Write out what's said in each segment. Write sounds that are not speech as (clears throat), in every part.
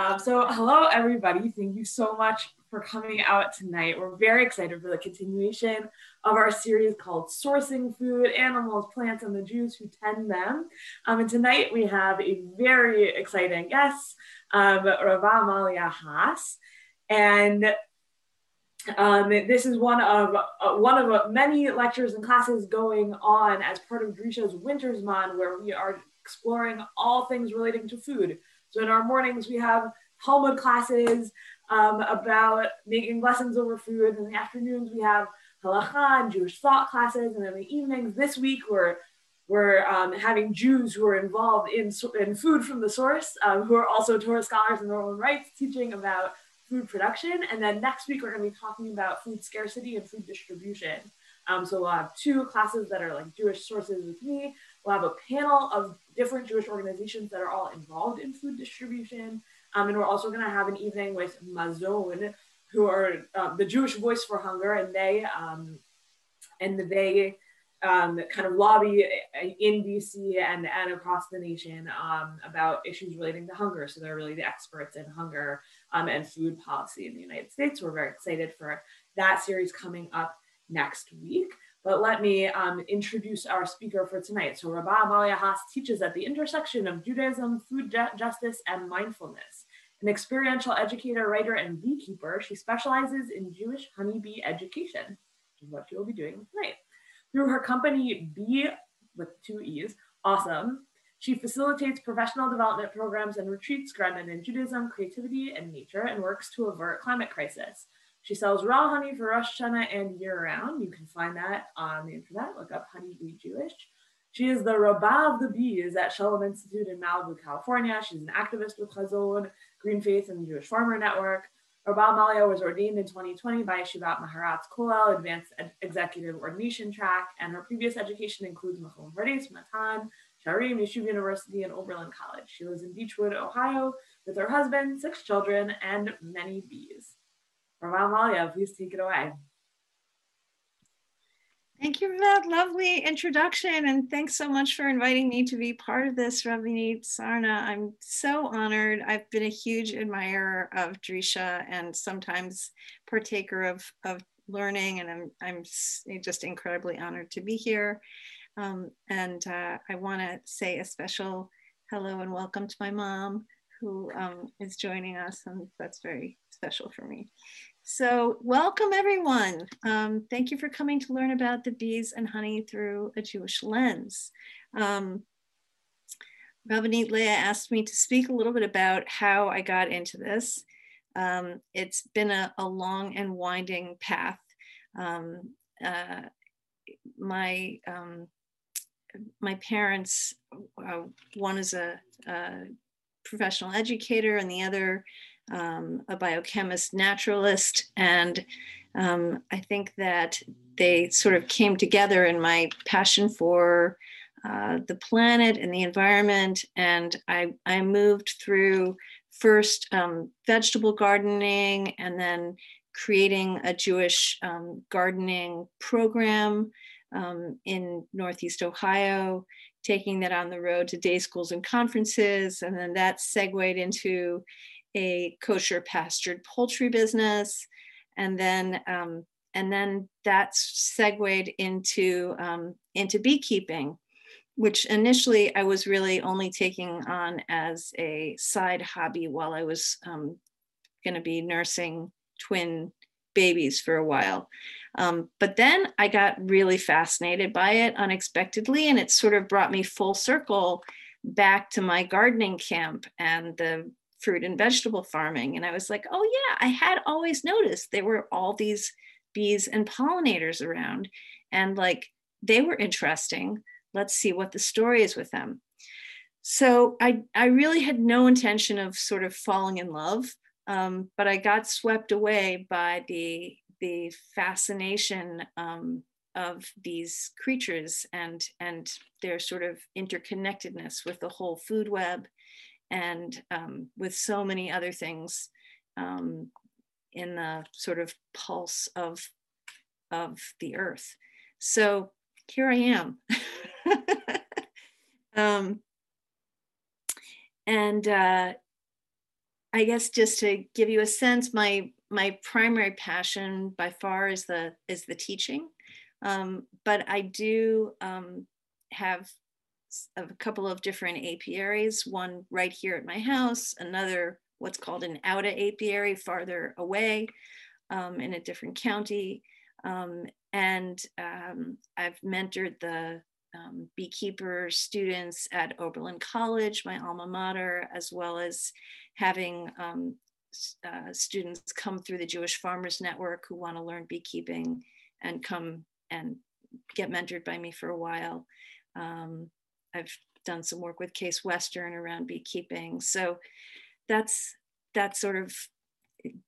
Um, so, hello, everybody. Thank you so much for coming out tonight. We're very excited for the continuation of our series called Sourcing Food Animals, Plants, and the Jews Who Tend Them. Um, and tonight we have a very exciting guest, um, Rabba Amalia Haas. And um, this is one of uh, one of many lectures and classes going on as part of Drisha's Winter Zman, where we are exploring all things relating to food. So in our mornings, we have Talmud classes um, about making lessons over food. And in the afternoons, we have halacha and Jewish thought classes. And in the evenings, this week, we're, we're um, having Jews who are involved in, in food from the source, um, who are also Torah scholars in their own rights, teaching about food production. And then next week, we're going to be talking about food scarcity and food distribution. Um, so we'll have two classes that are like Jewish sources with me. We'll have a panel of different Jewish organizations that are all involved in food distribution. Um, and we're also going to have an evening with Mazon, who are uh, the Jewish Voice for Hunger, and they um, and they um, kind of lobby in DC and, and across the nation um, about issues relating to hunger. So they're really the experts in hunger um, and food policy in the United States. We're very excited for that series coming up next week. But let me um, introduce our speaker for tonight. So Rabba Amalia Haas teaches at the intersection of Judaism, food ju justice, and mindfulness. An experiential educator, writer, and beekeeper, she specializes in Jewish honeybee education, which is what she will be doing tonight. Through her company, Bee, with two E's, Awesome, she facilitates professional development programs and retreats grounded in Judaism, creativity, and nature, and works to avert climate crisis. She sells raw honey for Rosh Hashanah and year round. You can find that on the internet. Look up Honeybee Jewish. She is the Rabbah of the Bees at Shalom Institute in Malibu, California. She's an activist with Hazon, Green Faith, and the Jewish Farmer Network. Rabbah Malia was ordained in 2020 by Yeshivat Maharat's Kollel Advanced Ed Executive Ordination Track, and her previous education includes Machon Pardes, Matan, Sharim, Yeshiva University, and Oberlin College. She lives in Beachwood, Ohio, with her husband, six children, and many bees. Rav Amalia, please take it away. Thank you for that lovely introduction. And thanks so much for inviting me to be part of this, Rabbanit Sarna. I'm so honored. I've been a huge admirer of Drisha and sometimes partaker of, of learning. And I'm, I'm just incredibly honored to be here. Um, and uh, I want to say a special hello and welcome to my mom who um, is joining us. And that's very special for me. So welcome everyone. Um, thank you for coming to learn about the bees and honey through a Jewish lens. Um, Rabbanit Leah asked me to speak a little bit about how I got into this. Um, it's been a, a, long and winding path. Um, uh, my um, my parents, uh, one is a, a, professional educator and the other um, a biochemist, naturalist, and um, I think that they sort of came together in my passion for uh, the planet and the environment. And I, I moved through first um, vegetable gardening and then creating a Jewish um, gardening program um, in Northeast Ohio, taking that on the road to day schools and conferences. And then that segued into a kosher pastured poultry business, and then um, and then that segued into um, into beekeeping, which initially I was really only taking on as a side hobby while I was um, going to be nursing twin babies for a while. Um, but then I got really fascinated by it unexpectedly, and it sort of brought me full circle back to my gardening camp and the fruit and vegetable farming. And I was like, oh, yeah, I had always noticed there were all these bees and pollinators around. And like, they were interesting. Let's see what the story is with them. So I, I really had no intention of sort of falling in love, um, but I got swept away by the, the fascination um, of these creatures and, and their sort of interconnectedness with the whole food web and um, with so many other things um, in the sort of pulse of, of the earth. So here I am. (laughs) um, and uh, I guess just to give you a sense, my my primary passion by far is the is the teaching, um, but I do um, have a couple of different apiaries. One right here at my house, another what's called an outer apiary farther away um, in a different county, um, and um, I've mentored the um, beekeeper students at Oberlin College, my alma mater, as well as having um, uh, students come through the Jewish Farmers Network who want to learn beekeeping and come and get mentored by me for a while. Um, I've done some work with Case Western around beekeeping. So that's that's sort of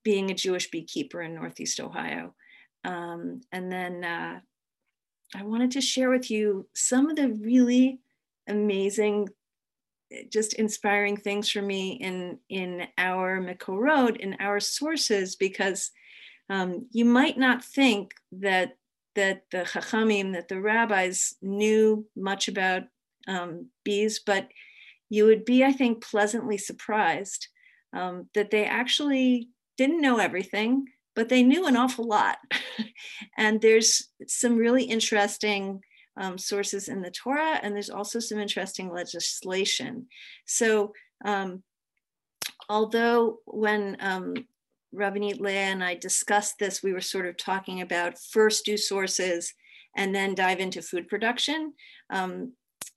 being a Jewish beekeeper in Northeast Ohio. Um, and then uh, I wanted to share with you some of the really amazing, just inspiring things for me in, in our Makorot, in our sources, because um, you might not think that that the Chachamim, that the rabbis knew much about um, bees, but you would be, I think, pleasantly surprised um, that they actually didn't know everything but they knew an awful lot. (laughs) and there's some really interesting um, sources in the Torah, and there's also some interesting legislation. So, um, although when um, Rabbanit Leah and I discussed this, we were sort of talking about first do sources and then dive into food production. Um,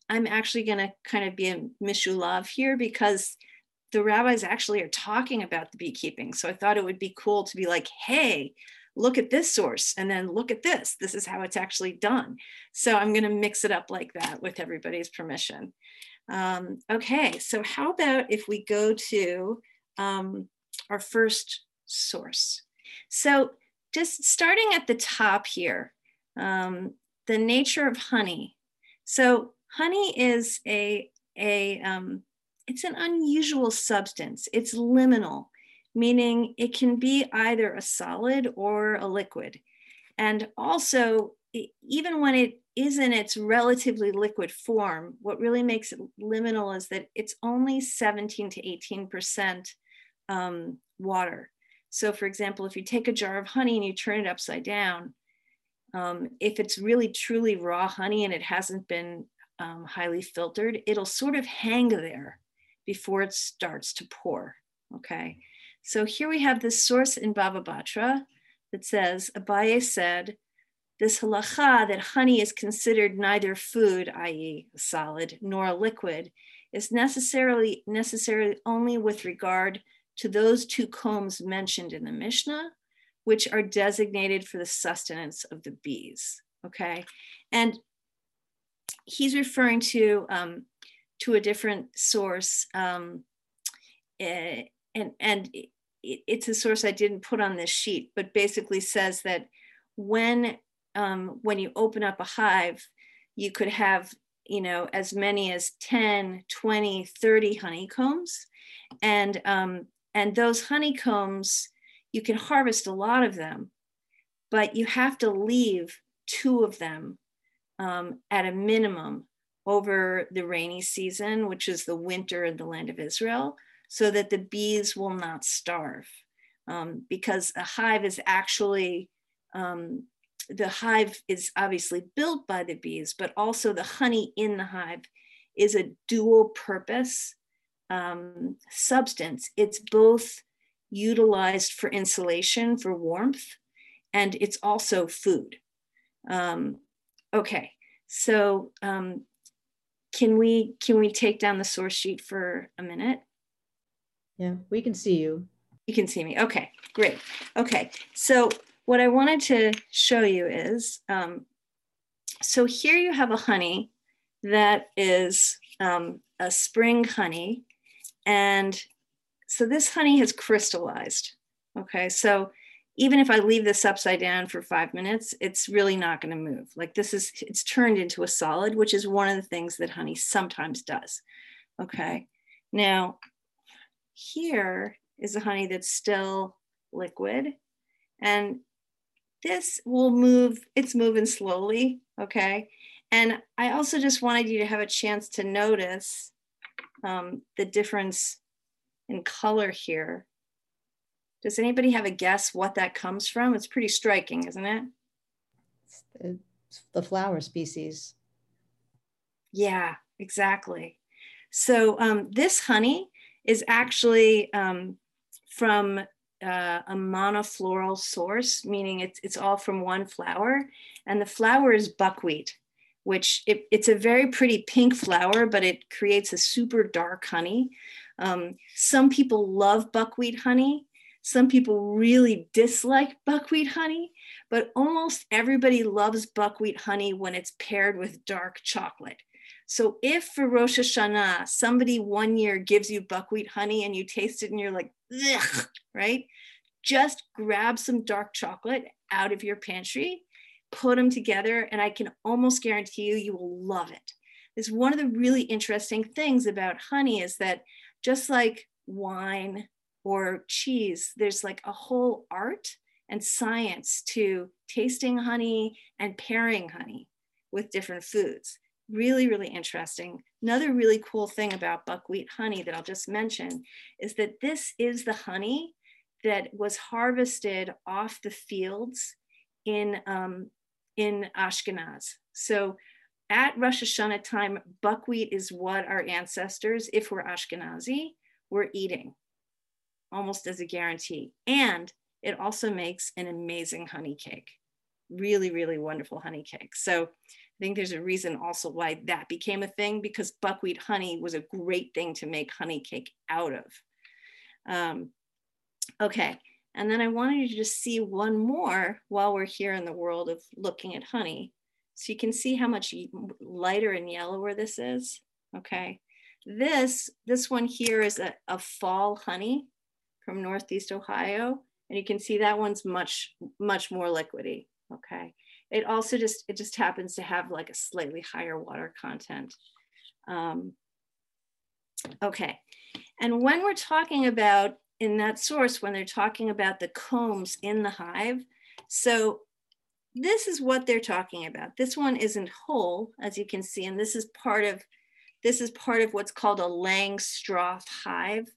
I'm actually going to kind of be a mishulav here because the rabbis actually are talking about the beekeeping. So I thought it would be cool to be like, hey, look at this source and then look at this. This is how it's actually done. So I'm going to mix it up like that with everybody's permission. Um, okay, so how about if we go to um, our first source? So just starting at the top here, um, the nature of honey. So honey is a, a um, it's an unusual substance. It's liminal, meaning it can be either a solid or a liquid. And also, even when it is in its relatively liquid form, what really makes it liminal is that it's only 17 to 18% um, water. So, for example, if you take a jar of honey and you turn it upside down, um, if it's really truly raw honey and it hasn't been um, highly filtered, it'll sort of hang there before it starts to pour. Okay, so here we have this source in Bava Batra that says Abaye said, this halacha that honey is considered neither food, i.e., solid, nor a liquid, is necessarily necessarily only with regard to those two combs mentioned in the Mishnah, which are designated for the sustenance of the bees. Okay, and he's referring to um, to a different source. Um, eh, and and it's a source I didn't put on this sheet, but basically says that when um, when you open up a hive, you could have you know as many as 10 20 30 honeycombs and um, and those honeycombs you can harvest a lot of them but you have to leave two of them um, at a minimum over the rainy season, which is the winter in the land of Israel, so that the bees will not starve. Um, because a hive is actually, um, the hive is obviously built by the bees, but also the honey in the hive is a dual purpose um, substance. It's both utilized for insulation, for warmth, and it's also food. Um, okay, so um, can we can we take down the source sheet for a minute? Yeah, we can see you. You can see me. Okay, great. Okay, so what I wanted to show you is, um, so here you have a honey that is um, a spring honey. And so this honey has crystallized. Okay, so even if I leave this upside down for five minutes, it's really not going to move. Like this is, it's turned into a solid, which is one of the things that honey sometimes does. Okay. Now, here is a honey that's still liquid. And this will move, it's moving slowly. Okay. And I also just wanted you to have a chance to notice um, the difference in color here. Does anybody have a guess what that comes from? It's pretty striking, isn't it? It's the flower species. Yeah, exactly. So um, this honey is actually um, from uh, a monofloral source, meaning it's, it's all from one flower. And the flower is buckwheat, which it, it's a very pretty pink flower, but it creates a super dark honey. Um, some people love buckwheat honey. Some people really dislike buckwheat honey, but almost everybody loves buckwheat honey when it's paired with dark chocolate. So if for Rosh Hashanah, somebody one year gives you buckwheat honey and you taste it and you're like, right? Just grab some dark chocolate out of your pantry, put them together, and I can almost guarantee you, you will love it. It's one of the really interesting things about honey is that just like wine or cheese, there's like a whole art and science to tasting honey and pairing honey with different foods really, really interesting. Another really cool thing about buckwheat honey that I'll just mention is that this is the honey that was harvested off the fields in, um, in Ashkenaz. So at Rosh Hashanah time, buckwheat is what our ancestors, if we're Ashkenazi, were eating almost as a guarantee. And it also makes an amazing honey cake. Really, really wonderful honey cake. So I think there's a reason also why that became a thing because buckwheat honey was a great thing to make honey cake out of. Um, okay, and then I wanted you to just see one more while we're here in the world of looking at honey. So you can see how much lighter and yellower this is, okay? This, this one here is a, a fall honey from Northeast Ohio. And you can see that one's much, much more liquidy, okay? It also just, it just happens to have like a slightly higher water content. Um, okay, and when we're talking about in that source, when they're talking about the combs in the hive, so this is what they're talking about. This one isn't whole, as you can see, and this is part of this is part of what's called a Langstroth hive,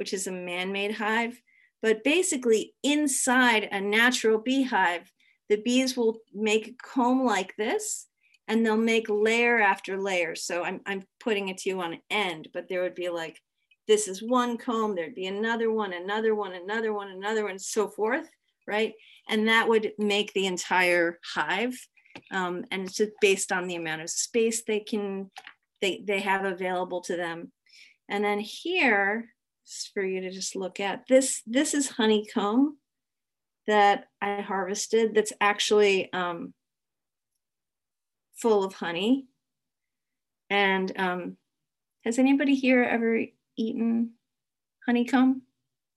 which is a man-made hive. But basically, inside a natural beehive, the bees will make a comb like this and they'll make layer after layer. So I'm, I'm putting it to you on end, but there would be like, this is one comb, there'd be another one, another one, another one, another one, so forth, right? And that would make the entire hive. Um, and it's just based on the amount of space they can, they, they have available to them. And then here, for you to just look at, this, this is honeycomb that I harvested that's actually um, full of honey. And um, has anybody here ever eaten honeycomb?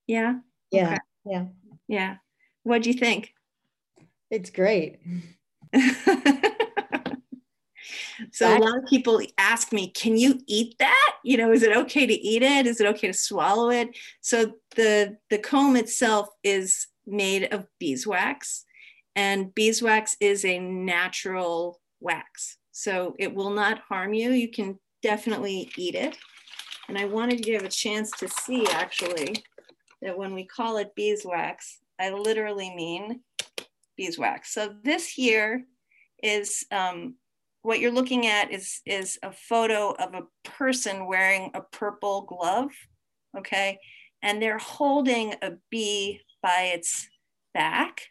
Yeah? Yeah. Okay. Yeah. Yeah. What do you think? It's great. (laughs) so a lot of people ask me, can you eat that? You know, is it okay to eat it? Is it okay to swallow it? So the the comb itself is made of beeswax, and beeswax is a natural wax. So it will not harm you. You can definitely eat it. And I wanted you to have a chance to see actually that when we call it beeswax, I literally mean beeswax. So this here is um, what you're looking at is, is a photo of a person wearing a purple glove, okay? And they're holding a bee by its back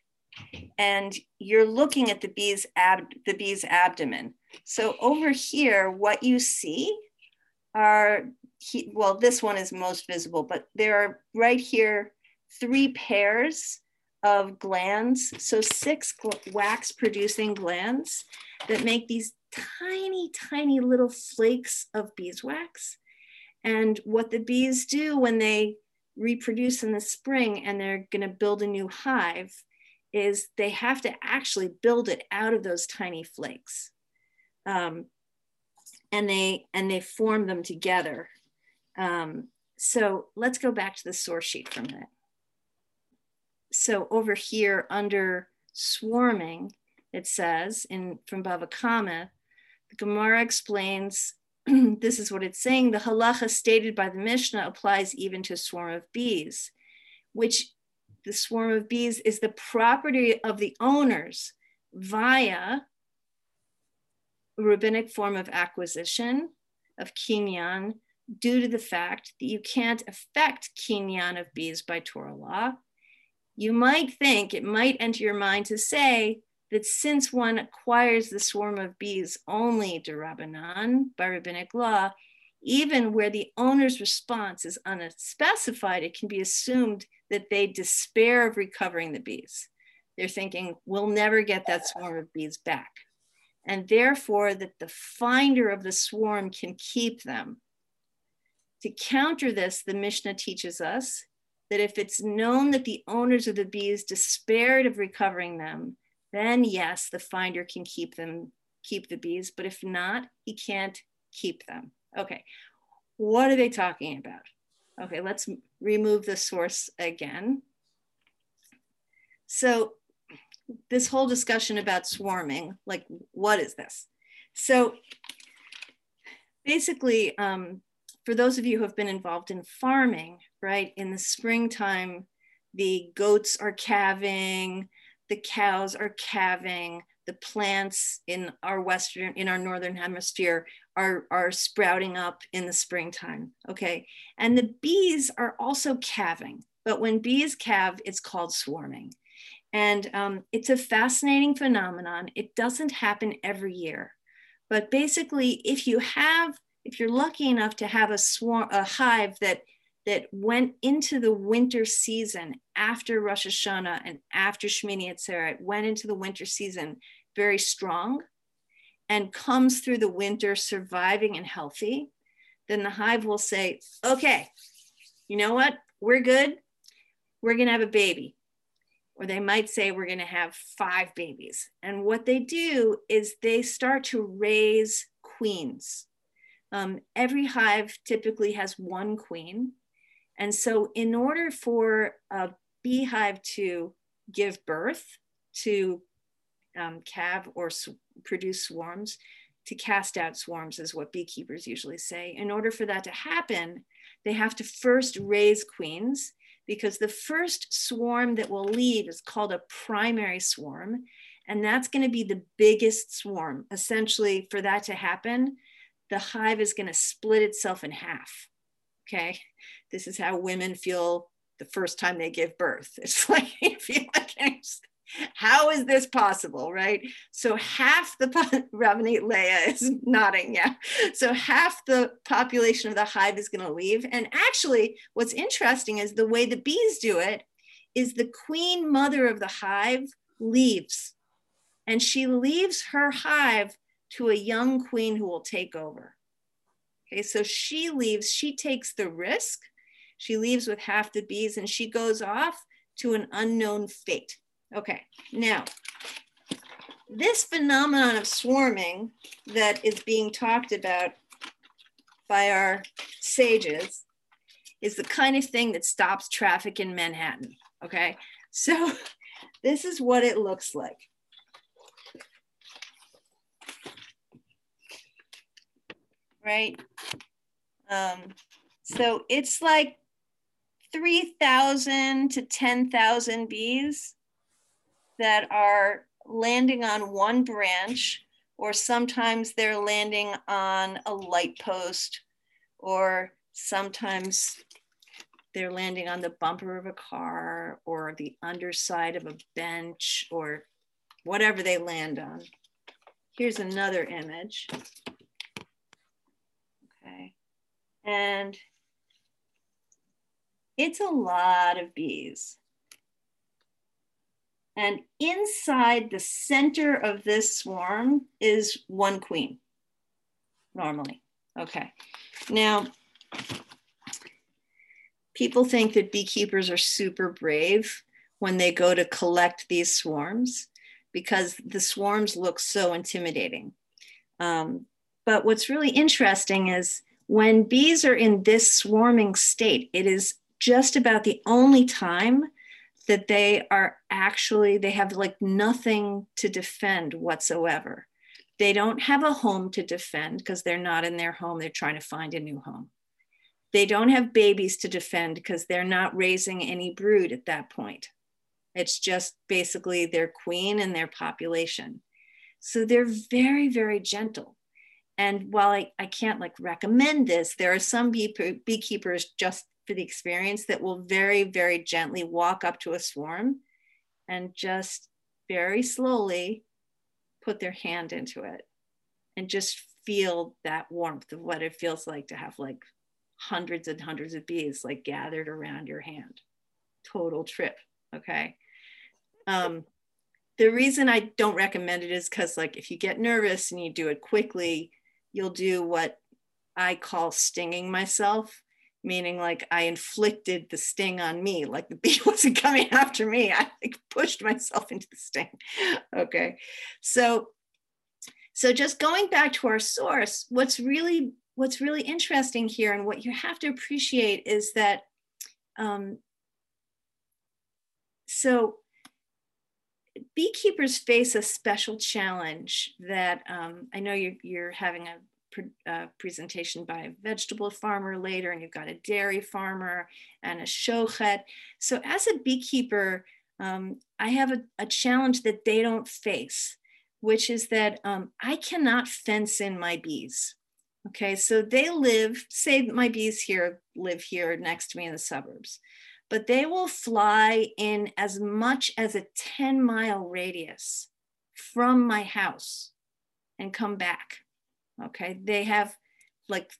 and you're looking at the bee's ab the bee's abdomen. So over here, what you see are he, well, this one is most visible, but there are right here three pairs of glands. So six wax producing glands that make these tiny, tiny little flakes of beeswax. And what the bees do when they reproduce in the spring and they're going to build a new hive is they have to actually build it out of those tiny flakes. Um, and they and they form them together. Um, so let's go back to the source sheet for a minute. So over here under swarming it says in from Bava Kama the Gemara explains (clears throat) this is what it's saying the halacha stated by the Mishnah applies even to a swarm of bees, which the swarm of bees is the property of the owners via a rabbinic form of acquisition of kinyan due to the fact that you can't affect kinyan of bees by Torah law. You might think it might enter your mind to say that since one acquires the swarm of bees only to Rabbanan by rabbinic law, even where the owner's response is unspecified, it can be assumed that they despair of recovering the bees. They're thinking, we'll never get that swarm of bees back. And therefore, that the finder of the swarm can keep them. To counter this, the Mishnah teaches us that if it's known that the owners of the bees despaired of recovering them, then yes, the finder can keep them, keep the bees, but if not, he can't keep them. Okay, what are they talking about? Okay, let's remove the source again. So this whole discussion about swarming, like what is this? So basically, um, for those of you who have been involved in farming, right, in the springtime, the goats are calving, the cows are calving, the plants in our western, in our northern hemisphere are, are sprouting up in the springtime, okay? And the bees are also calving, but when bees calve, it's called swarming. And um, it's a fascinating phenomenon. It doesn't happen every year. But basically, if you have, if you're lucky enough to have a swarm, a hive that that went into the winter season after Rosh Hashanah and after Shmini Atzeret, went into the winter season very strong and comes through the winter surviving and healthy, then the hive will say, okay, you know what? We're good. We're going to have a baby or they might say we're going to have five babies. And what they do is they start to raise queens. Um, every hive typically has one queen. And so, in order for a beehive to give birth to um, calve or produce swarms, to cast out swarms, is what beekeepers usually say. In order for that to happen, they have to first raise queens because the first swarm that will leave is called a primary swarm. And that's going to be the biggest swarm. Essentially, for that to happen, the hive is going to split itself in half. Okay. This is how women feel the first time they give birth. (laughs) It's like like how is this possible, right? So half the (laughs) Rabbanit Leah is (laughs) nodding, yeah. So half the population of the hive is going to leave. And actually, what's interesting is the way the bees do it is the queen mother of the hive leaves, and she leaves her hive to a young queen who will take over. Okay, so she leaves, she takes the risk. She leaves with half the bees and she goes off to an unknown fate. Okay, now this phenomenon of swarming that is being talked about by our sages is the kind of thing that stops traffic in Manhattan. Okay, so (laughs) this is what it looks like. Right? Um, so it's like 3,000 to 10,000 bees that are landing on one branch, or sometimes they're landing on a light post, or sometimes they're landing on the bumper of a car or the underside of a bench or whatever they land on. Here's another image. Okay. And it's a lot of bees. And inside the center of this swarm is one queen, normally. Okay. Now, people think that beekeepers are super brave when they go to collect these swarms because the swarms look so intimidating. Um, but what's really interesting is when bees are in this swarming state, it is just about the only time that they are actually they have like nothing to defend whatsoever They don't have a home to defend because they're not in their home. They're trying to find a new home. They don't have babies to defend because they're not raising any brood at that point. It's just basically their queen and their population. So they're very, very gentle. And while I, I can't like recommend this, there are some bee, beekeepers just for the experience that will very, very gently walk up to a swarm and just very slowly put their hand into it and just feel that warmth of what it feels like to have like hundreds and hundreds of bees like gathered around your hand. Total trip. Okay. Um, the reason I don't recommend it is because, like, if you get nervous and you do it quickly, you'll do what I call stinging myself, meaning like I inflicted the sting on me, like the bee (laughs) wasn't coming after me. I like pushed myself into the sting. Okay. So so just going back to our source, what's really what's really interesting here and what you have to appreciate is that um, so beekeepers face a special challenge that um, I know you're, you're having a uh, presentation by a vegetable farmer later, and you've got a dairy farmer and a shochet. So, as a beekeeper, um, I have a, a, challenge that they don't face, which is that um, I cannot fence in my bees. Okay, so they live, say my bees here live here next to me in the suburbs but they will fly in as much as a 10 mile radius from my house and come back. Okay, they have like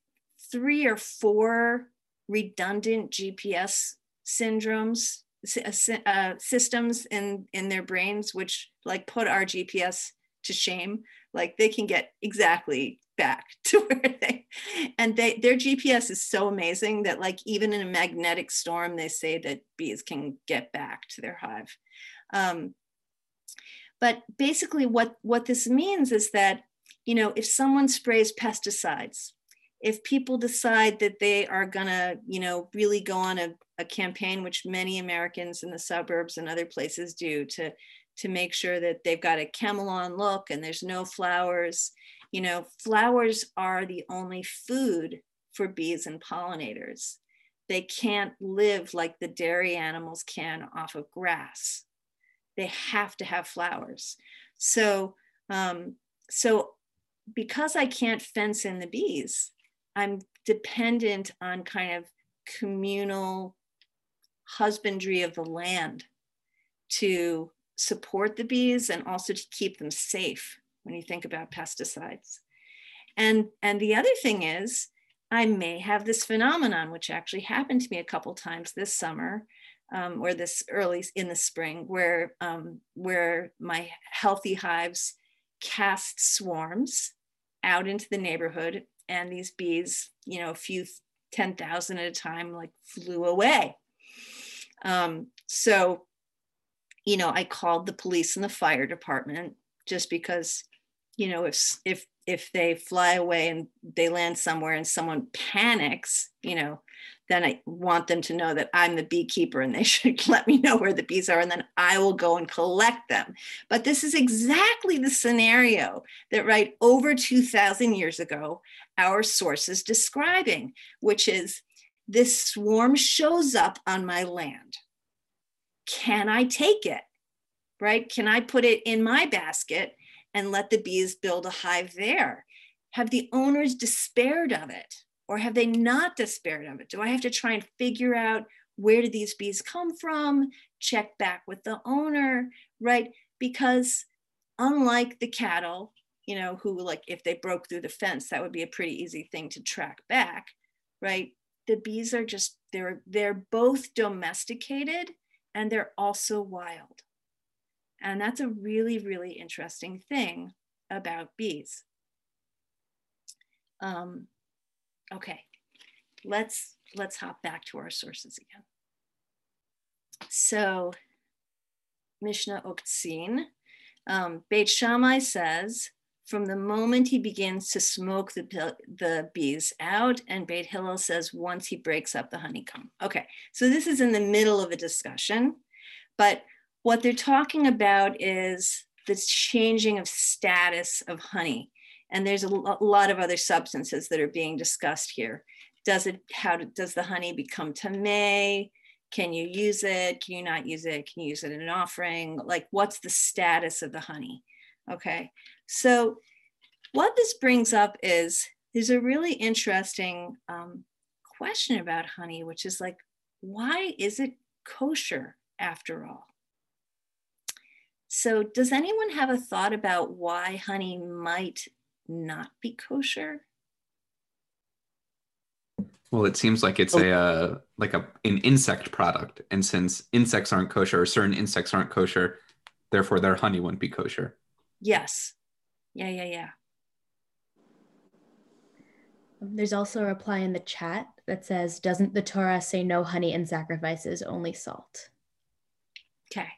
three or four redundant GPS syndromes uh, uh, systems in in their brains which like put our gps to shame. Like they can get exactly back (laughs) to where they and they their gps is so amazing that like even in a magnetic storm they say that bees can get back to their hive. Um, but basically what what this means is that you know if someone sprays pesticides if people decide that they are going to you know really go on a, a campaign which many americans in the suburbs and other places do to to make sure that they've got a ChemLawn look and there's no flowers you know, flowers are the only food for bees and pollinators. They can't live like the dairy animals can off of grass. They have to have flowers. So, um, so because I can't fence in the bees, I'm dependent on kind of communal husbandry of the land to support the bees and also to keep them safe when you think about pesticides. And, and the other thing is, I may have this phenomenon, which actually happened to me a couple times this summer, um, or this early in the spring, where um, where my healthy hives cast swarms out into the neighborhood, and these bees, you know, a few ten thousand at a time, like flew away. Um, so, you know, I called the police and the fire department just because you know if if if they fly away and they land somewhere and someone panics you know then i want them to know that i'm the beekeeper and they (laughs) should let me know where the bees are and then i will go and collect them. But this is exactly the scenario that right over 2000 years ago our source is describing which is this swarm shows up on my land. Can i take it? Right? Can i put it in my basket and let the bees build a hive there? Have the owners despaired of it or have they not despaired of it? Do I have to try and figure out where did these bees come from? Check back with the owner, right? Because unlike the cattle, you know, who like if they broke through the fence, that would be a pretty easy thing to track back, right? The bees are just they're they're both domesticated and they're also wild. And that's a really, really interesting thing about bees. Um, okay, let's let's hop back to our sources again. So, Mishnah Oktzin, um, Beit Shammai says, from the moment he begins to smoke the, the bees out, and Beit Hillel says once he breaks up the honeycomb. Okay, so this is in the middle of a discussion, but what they're talking about is the changing of status of honey. And there's a, lot of other substances that are being discussed here. Does it, how does the honey become tame? Can you use it? Can you not use it? Can you use it in an offering? Like, what's the status of the honey? Okay, so what this brings up is there's a really interesting um, question about honey, which is like, why is it kosher after all? So, does anyone have a thought about why honey might not be kosher? Well, it seems like it's a uh, like a an insect product, and since insects aren't kosher, or certain insects aren't kosher, therefore their honey wouldn't be kosher. Yes. Yeah, yeah, yeah. There's also a reply in the chat that says, "Doesn't the Torah say no honey in sacrifices, only salt?" Okay.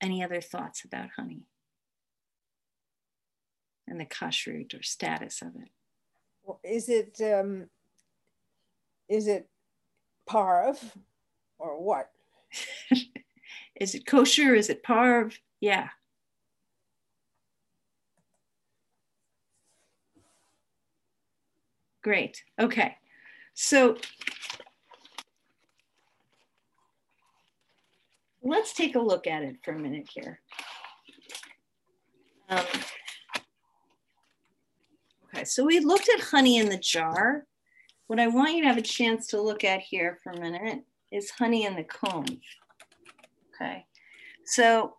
Any other thoughts about honey? and the kashrut or status of it. Well, is it um, is it parv or what? (laughs) is it kosher? Is it parv? Yeah. Great. Okay. So let's take a look at it for a minute here. Um, Okay, so we looked at honey in the jar. What I want you to have a chance to look at here for a minute is honey in the comb. Okay, so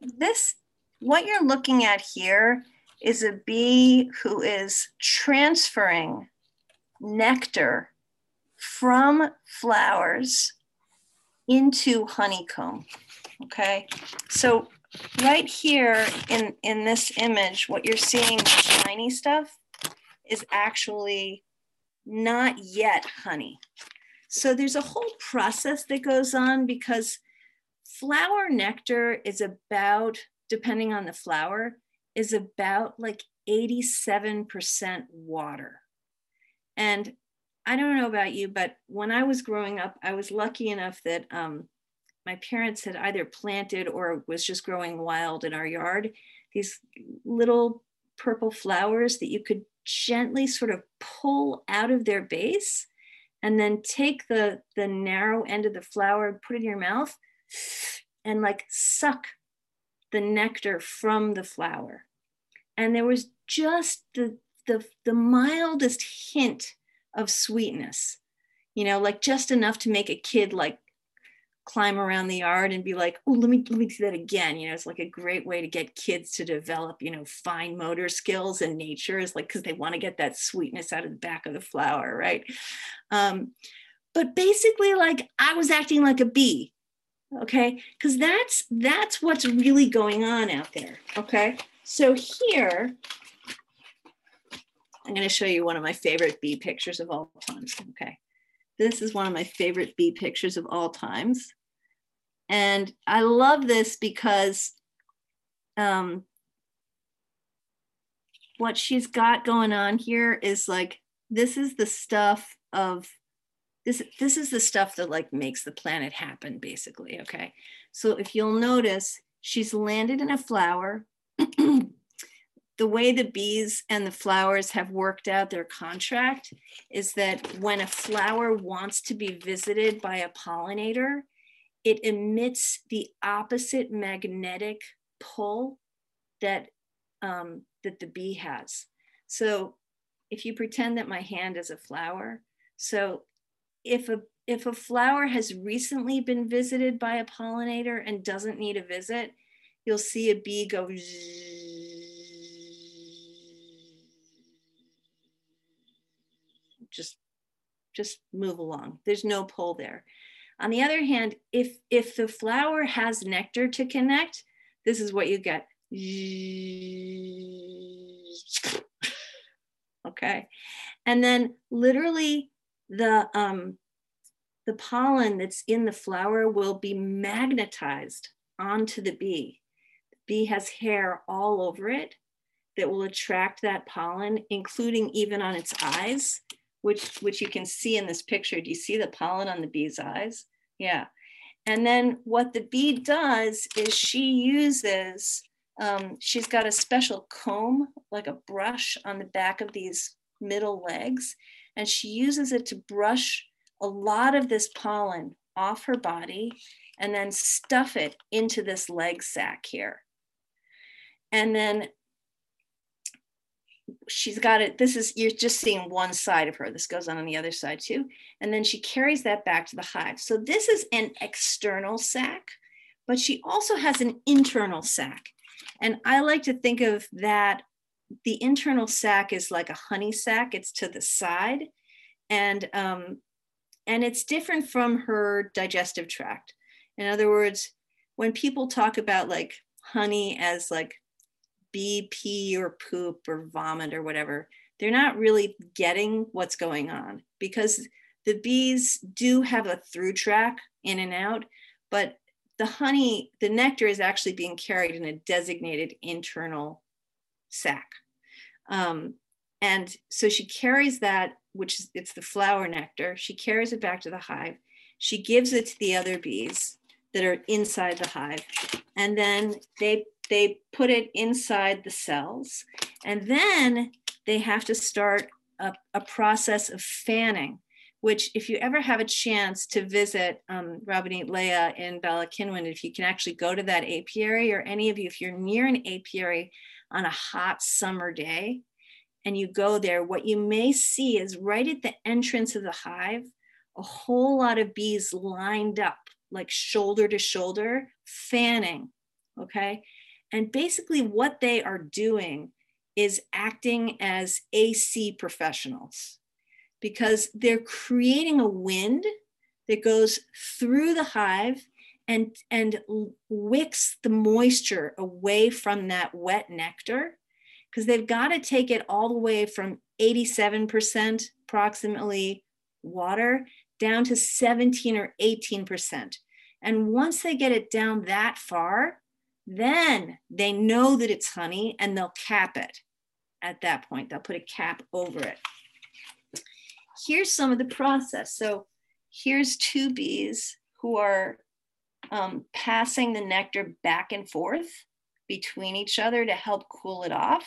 this, what you're looking at here is a bee who is transferring nectar from flowers into honeycomb. Okay, so right here in, in this image, what you're seeing, shiny stuff, is actually not yet honey. So there's a whole process that goes on because flower nectar is about, depending on the flower, is about like 87% water. And I don't know about you, but when I was growing up, I was lucky enough that um, my parents had either planted or was just growing wild in our yard. These little purple flowers that you could gently sort of pull out of their base and then take the the narrow end of the flower and put it in your mouth and like suck the nectar from the flower. And there was just the the, the mildest hint of sweetness you know like just enough to make a kid like climb around the yard and be like, oh, let me let me do that again. You know, it's like a great way to get kids to develop, you know, fine motor skills and nature is like because they want to get that sweetness out of the back of the flower, right? Um, but basically, like I was acting like a bee, okay? Because that's that's what's really going on out there. Okay. So here, I'm going to show you one of my favorite bee pictures of all times. Okay. This is one of my favorite bee pictures of all times. And I love this because um, what she's got going on here is like, this is the stuff of, this, this is the stuff that like makes the planet happen basically, okay? So if you'll notice, she's landed in a flower (clears throat) the way the bees and the flowers have worked out their contract is that when a flower wants to be visited by a pollinator, it emits the opposite magnetic pull that, um, that the bee has. So if you pretend that my hand is a flower, so if a if a flower has recently been visited by a pollinator and doesn't need a visit, you'll see a bee go just just move along. There's no pull there. On the other hand, if if the flower has nectar to connect, this is what you get. (laughs) Okay. And then literally the um the pollen that's in the flower will be magnetized onto the bee. The bee has hair all over it that will attract that pollen, including even on its eyes which, which you can see in this picture. Do you see the pollen on the bee's eyes? Yeah. And then what the bee does is she uses, um, she's got a special comb, like a brush on the back of these middle legs, and she uses it to brush a lot of this pollen off her body and then stuff it into this leg sac here. And then she's got it. This is, you're just seeing one side of her. This goes on on the other side too. And then she carries that back to the hive. So this is an external sac, but she also has an internal sac. And I like to think of that the internal sac is like a honey sac, it's to the side. And, um, and it's different from her digestive tract. In other words, when people talk about like honey as like bee pee or poop or vomit or whatever, they're not really getting what's going on because the bees do have a through track in and out, but the honey, the nectar is actually being carried in a designated internal sac. Um, and so she carries that, which is it's the flower nectar. She carries it back to the hive. She gives it to the other bees that are inside the hive, and then they they put it inside the cells, and then they have to start a, a process of fanning. Which, if you ever have a chance to visit um, Rabbanit Leah in Bala Cynwyd, if you can actually go to that apiary, or any of you, if you're near an apiary on a hot summer day, and you go there, what you may see is right at the entrance of the hive, a whole lot of bees lined up, like shoulder to shoulder, fanning. Okay. And basically, what they are doing is acting as AC professionals because they're creating a wind that goes through the hive and, and wicks the moisture away from that wet nectar because they've got to take it all the way from 87% approximately water down to 17 or 18%. And once they get it down that far, then they know that it's honey and they'll cap it at that point. They'll put a cap over it. Here's some of the process. So here's two bees who are um, passing the nectar back and forth between each other to help cool it off.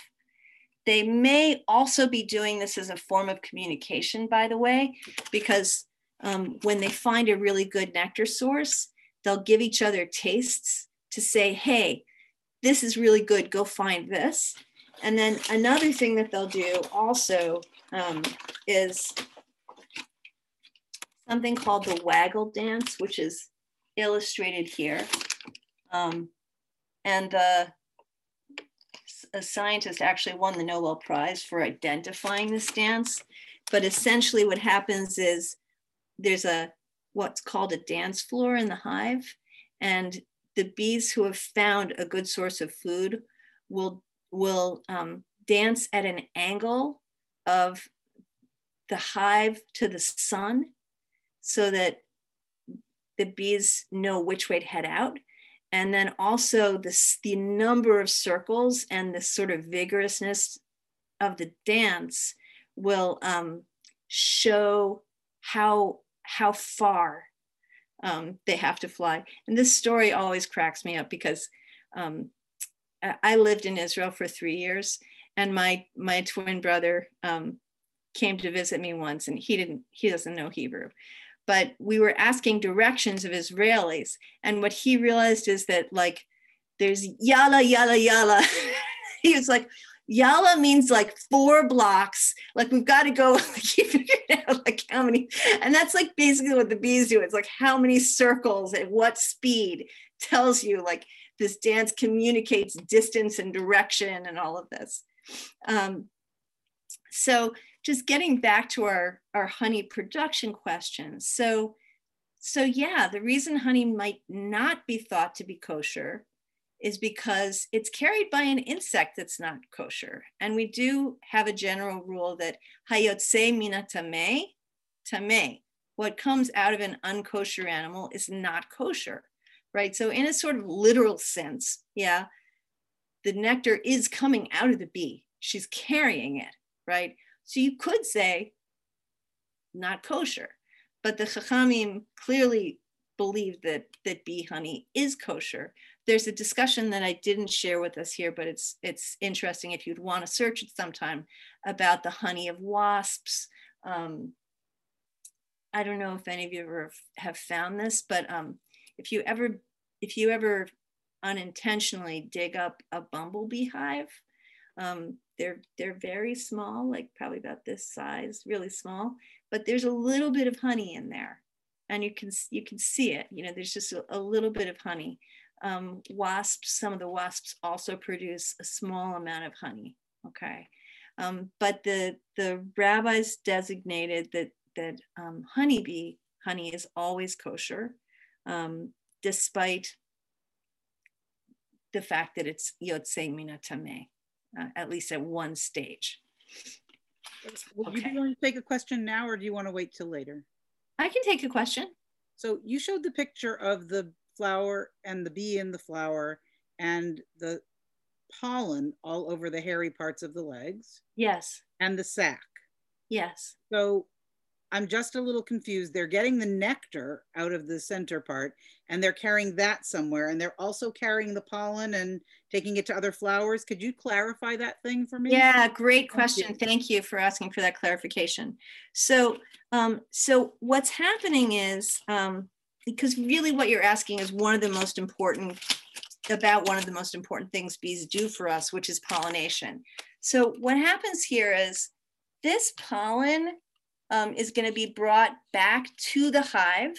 They may also be doing this as a form of communication, by the way, because um, when they find a really good nectar source, they'll give each other tastes to say, hey, this is really good, go find this. And then another thing that they'll do also um, is something called the waggle dance, which is illustrated here. Um, and uh, a scientist actually won the Nobel Prize for identifying this dance. But essentially, what happens is there's a what's called a dance floor in the hive, and the bees who have found a good source of food will will um, dance at an angle of the hive to the sun, so that the bees know which way to head out. And then also this the number of circles and the sort of vigorousness of the dance will um, show how how far um, they have to fly. And this story always cracks me up because um, I lived in Israel for three years, and my my twin brother um, came to visit me once, and he didn't he doesn't know Hebrew, but we were asking directions of Israelis. And what he realized is that, like, there's yalla, yalla, yalla. (laughs) he was like, Yalla means like four blocks. Like we've got to go. (laughs) Like out like how many, and that's like basically what the bees do. It's like how many circles at what speed tells you like this dance communicates distance and direction and all of this. Um, so just getting back to our, our honey production questions. So, so yeah, the reason honey might not be thought to be kosher is because it's carried by an insect that's not kosher. And we do have a general rule that hayotse mina tameh, tameh, what comes out of an unkosher animal is not kosher, right? So in a sort of literal sense, yeah, the nectar is coming out of the bee. She's carrying it, right? So you could say not kosher, but the Chachamim clearly believe that that bee honey is kosher. There's a discussion that I didn't share with us here, but it's it's interesting if you'd want to search it sometime about the honey of wasps. Um, I don't know if any of you ever have found this, but um, if you ever if you ever unintentionally dig up a bumblebee hive, um, they're they're very small, like probably about this size, really small, but there's a little bit of honey in there and you can you can see it. You know, there's just a, a little bit of honey. Um, wasps, some of the wasps also produce a small amount of honey. Okay, um, but the the rabbis designated that that um, honeybee honey is always kosher, um, despite the fact that it's yotzei mina tameh, uh, at least at one stage. Would you be willing to take a question now, or do you want to wait till later? I can take a question. So you showed the picture of the flower and the bee in the flower and the pollen all over the hairy parts of the legs. Yes. And the sac. Yes. So I'm just a little confused. They're getting the nectar out of the center part and they're carrying that somewhere and they're also carrying the pollen and taking it to other flowers. Could you clarify that thing for me? Yeah, great question. Thank you, Thank you for asking for that clarification. So, um, so what's happening is, um, because really what you're asking is one of the most important about one of the most important things bees do for us, which is pollination. So what happens here is this pollen um, is going to be brought back to the hive.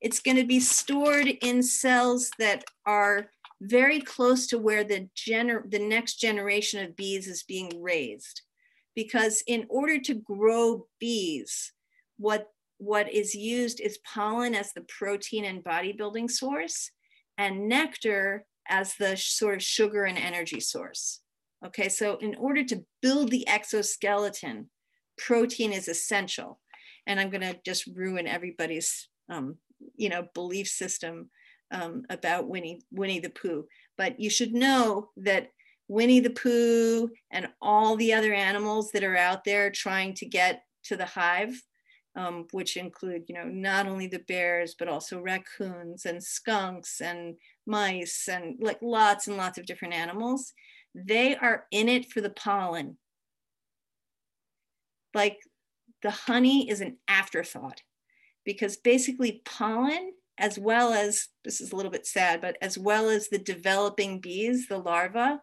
It's going to be stored in cells that are very close to where the, gener- the next generation of bees is being raised. Because in order to grow bees, what, what is used is pollen as the protein and bodybuilding source, and nectar as the sort of sugar and energy source. Okay, so in order to build the exoskeleton, protein is essential. And I'm going to just ruin everybody's, um, you know, belief system um, about Winnie, Winnie the Pooh. But you should know that Winnie the Pooh and all the other animals that are out there trying to get to the hive, um, which include, you know, not only the bears, but also raccoons and skunks and mice and like lots and lots of different animals. They are in it for the pollen like the honey is an afterthought because basically pollen as well as this is a little bit sad but as well as the developing bees the larvae,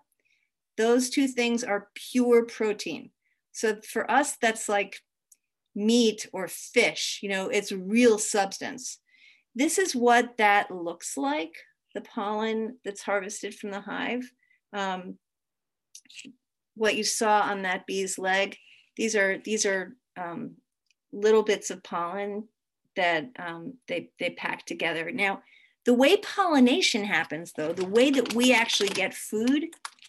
those two things are pure protein so for us that's like meat or fish you know it's real substance this is what that looks like the pollen that's harvested from the hive um, what you saw on that bee's leg these are these are um, little bits of pollen that um, they they pack together. Now, the way pollination happens, though, the way that we actually get food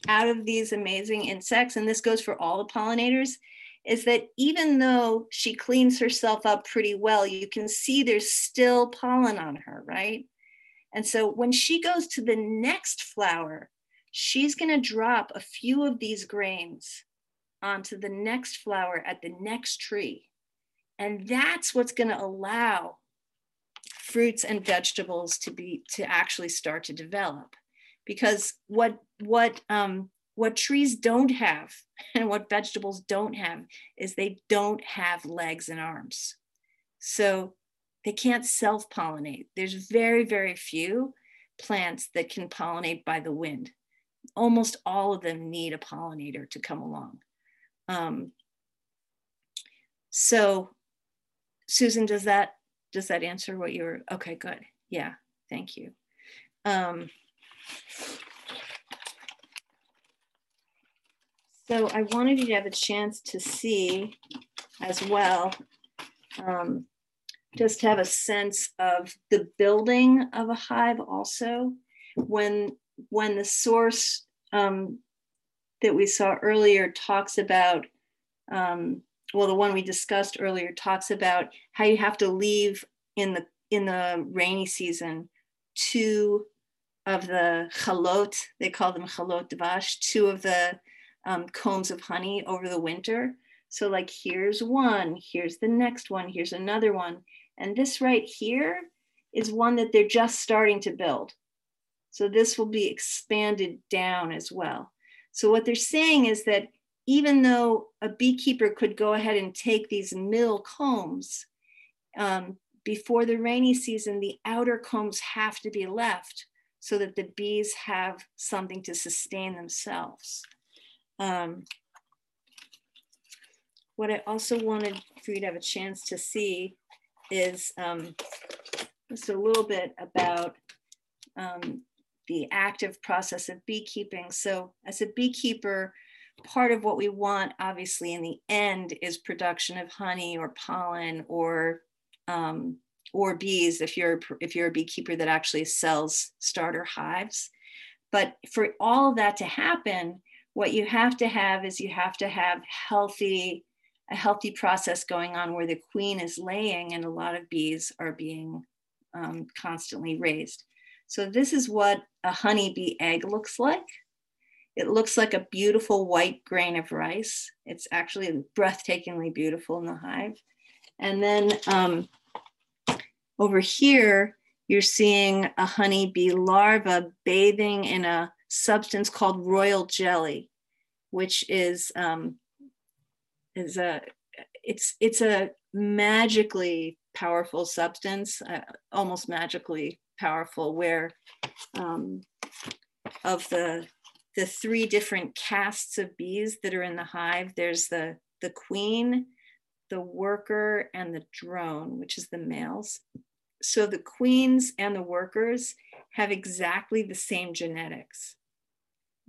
out of these amazing insects, and this goes for all the pollinators, is that even though she cleans herself up pretty well, you can see there's still pollen on her, right? And so when she goes to the next flower, she's going to drop a few of these grains onto the next flower at the next tree. And that's what's going to allow fruits and vegetables to be to actually start to develop. Because what what um, what trees don't have (laughs) and what vegetables don't have is they don't have legs and arms. So they can't self-pollinate. There's very, very few plants that can pollinate by the wind. Almost all of them need a pollinator to come along. Um, so Susan, does that does that answer what you were? Okay, good. Yeah, thank you. Um, so I wanted you to have a chance to see as well, um, just have a sense of the building of a hive also. When, when the source um, that we saw earlier talks about, um, well, the one we discussed earlier talks about how you have to leave in the in the rainy season two of the chalot, they call them chalot dvash, two of the um, combs of honey over the winter. So like here's one, here's the next one, here's another one. And this right here is one that they're just starting to build. So this will be expanded down as well. So what they're saying is that even though a beekeeper could go ahead and take these middle combs, um, before the rainy season, the outer combs have to be left so that the bees have something to sustain themselves. Um, what I also wanted for you to have a chance to see is um, just a little bit about um, the active process of beekeeping. So as a beekeeper, part of what we want, obviously, in the end is production of honey or pollen or um, or bees if you're if you're a beekeeper that actually sells starter hives. But for all that to happen, what you have to have is you have to have healthy a healthy process going on where the queen is laying and a lot of bees are being um, constantly raised. So this is what a honeybee egg looks like. It looks like a beautiful white grain of rice. It's actually breathtakingly beautiful in the hive. And then um, over here, you're seeing a honeybee larva bathing in a substance called royal jelly, which is um, is a it's it's a magically powerful substance, uh, almost magically powerful, where um, of the the three different castes of bees that are in the hive, there's the the queen, the worker, and the drone, which is the males. So the queens and the workers have exactly the same genetics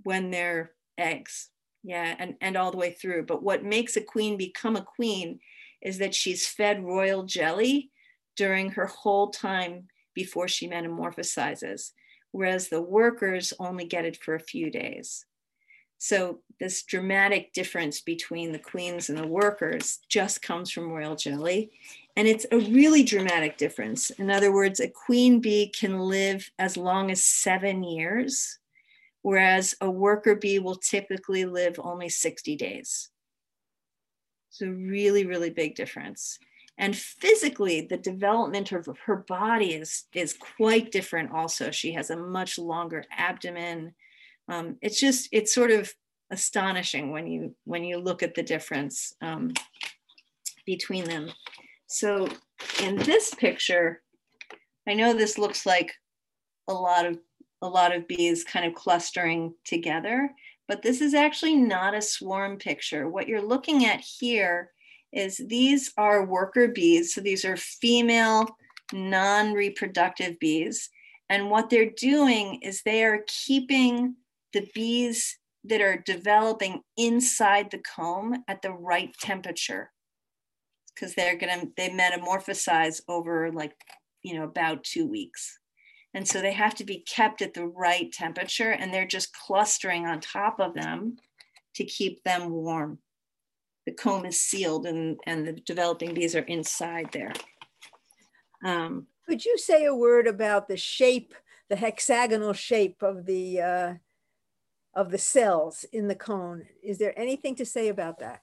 when they're eggs. Yeah and and all the way through. But what makes a queen become a queen is that she's fed royal jelly during her whole time before she metamorphosizes whereas the workers only get it for a few days. So this dramatic difference between the queens and the workers just comes from royal jelly and it's a really dramatic difference in other words a queen bee can live as long as seven years whereas a worker bee will typically live only 60 days. It's a really, really big difference. And physically, the development of her body is, is quite different also. She has a much longer abdomen. Um, it's just, it's sort of astonishing when you, when you look at the difference um, between them. So in this picture, I know this looks like a lot of a lot of bees kind of clustering together, but this is actually not a swarm picture. What you're looking at here is these are worker bees. So these are female non-reproductive bees. And what they're doing is they are keeping the bees that are developing inside the comb at the right temperature because they're gonna they metamorphosize over like you know about two weeks and so they have to be kept at the right temperature and they're just clustering on top of them to keep them warm. The comb is sealed and, and the developing bees are inside there. Um, Could you say a word about the shape, the hexagonal shape of the uh, of the cells in the comb? Is there anything to say about that?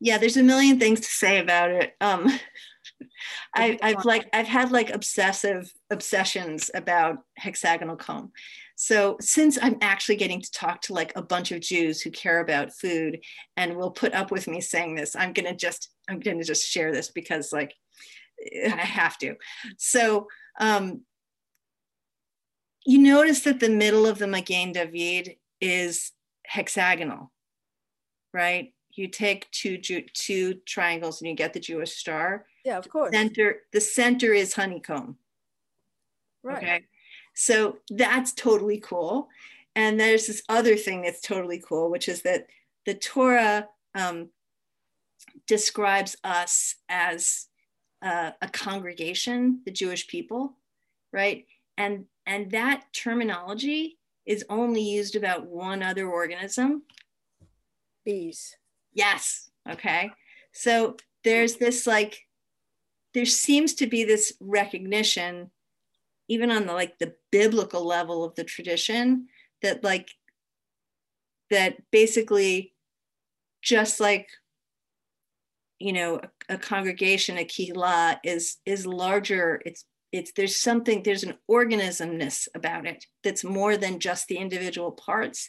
Yeah, there's a million things to say about it. Um, (laughs) I, I've like I've had like obsessive obsessions about hexagonal comb. So since I'm actually getting to talk to like a bunch of Jews who care about food and will put up with me saying this, I'm gonna just I'm gonna just share this because like I have to. So um, you notice that the middle of the Magen David is hexagonal, right? You take two two triangles and you get the Jewish star. Yeah, of course. Center, the center is honeycomb. Right. Okay. So that's totally cool. And there's this other thing that's totally cool, which is that the Torah um, describes us as uh, a congregation, the Jewish people, right? And and that terminology is only used about one other organism. Bees. Yes. Okay. So there's this like there seems to be this recognition even on the like the biblical level of the tradition that like that basically just like you know a, a congregation a kihla is is larger it's it's there's something there's an organismness about it that's more than just the individual parts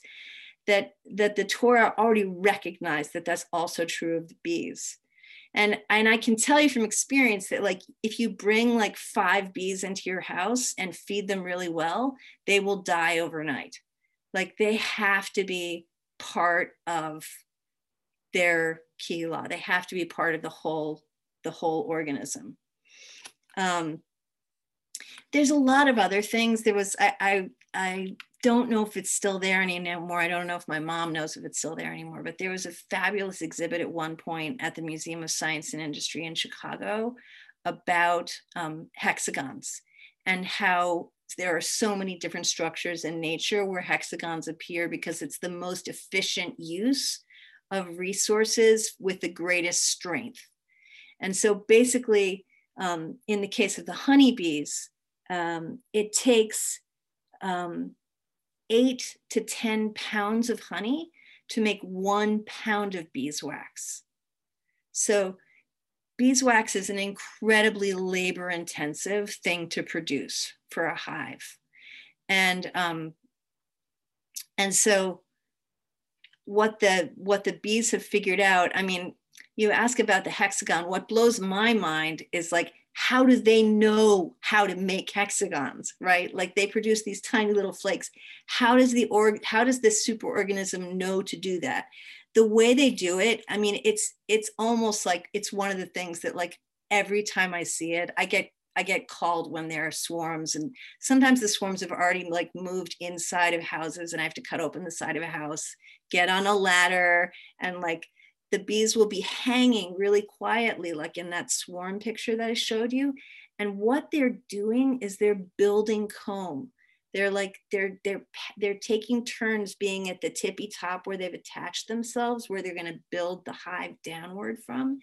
that that the torah already recognized that that's also true of the bees. And and i can tell you from experience that like if you bring like five bees into your house and feed them really well they will die overnight. Like they have to be part of their kila. They have to be part of the whole the whole organism. Um, there's a lot of other things. There was i i, I don't know if it's still there anymore. I don't know if my mom knows if it's still there anymore, but there was a fabulous exhibit at one point at the Museum of Science and Industry in Chicago about um, hexagons and how there are so many different structures in nature where hexagons appear because it's the most efficient use of resources with the greatest strength. And so basically, um, in the case of the honeybees, um, it takes um, eight to 10 pounds of honey to make one pound of beeswax. So beeswax is an incredibly labor intensive thing to produce for a hive. And, um, and so what the, what the bees have figured out, I mean, you ask about the hexagon, what blows my mind is like how do they know how to make hexagons right? Like they produce these tiny little flakes. How does the org how does this superorganism know to do that? The way they do it i mean it's it's almost like it's one of the things that like every time i see it i get i get called when there are swarms and sometimes the swarms have already like moved inside of houses and i have to cut open the side of a house get on a ladder and like the bees will be hanging really quietly, like in that swarm picture that I showed you. And what they're doing is they're building comb. They're like they're they're they're taking turns being at the tippy top where they've attached themselves, where they're going to build the hive downward from,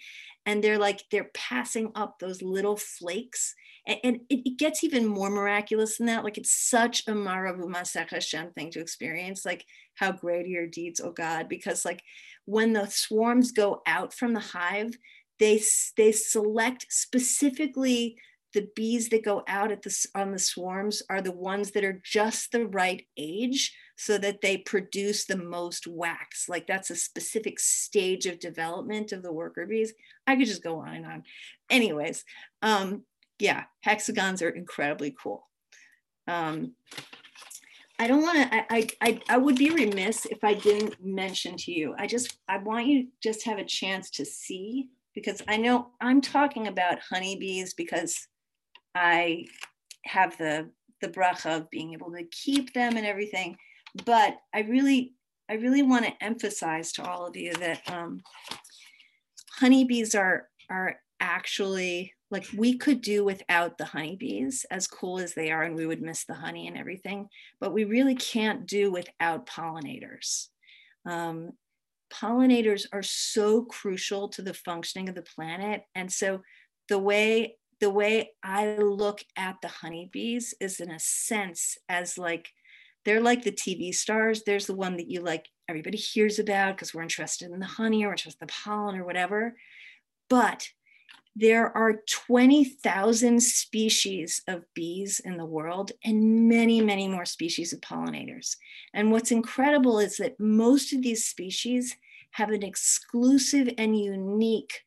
and they're like they're passing up those little flakes, and, and it, it, gets even more miraculous than that. Like it's such a Maravu Masech Hashem thing to experience. Like how great are your deeds, oh God, because like when the swarms go out from the hive, they, they select specifically the bees that go out at the, on the swarms are the ones that are just the right age so that they produce the most wax. Like that's a specific stage of development of the worker bees. I could just go on and on. Anyways, um, yeah, hexagons are incredibly cool. Um, I don't want to, I, I, I would be remiss if I didn't mention to you, I just, I want you just have a chance to see, because I know I'm talking about honeybees because I have the, the bracha of being able to keep them and everything. But I really, I really want to emphasize to all of you that um, honeybees are, are actually like we could do without the honeybees as cool as they are and we would miss the honey and everything but we really can't do without pollinators. Um, pollinators are so crucial to the functioning of the planet and so the way the way i look at the honeybees is in a sense as like they're like the tv stars there's the one that you like everybody hears about because we're interested in the honey or interested in the pollen or whatever but there are 20,000 species of bees in the world and many, many more species of pollinators. And what's incredible is that most of these species have an exclusive and unique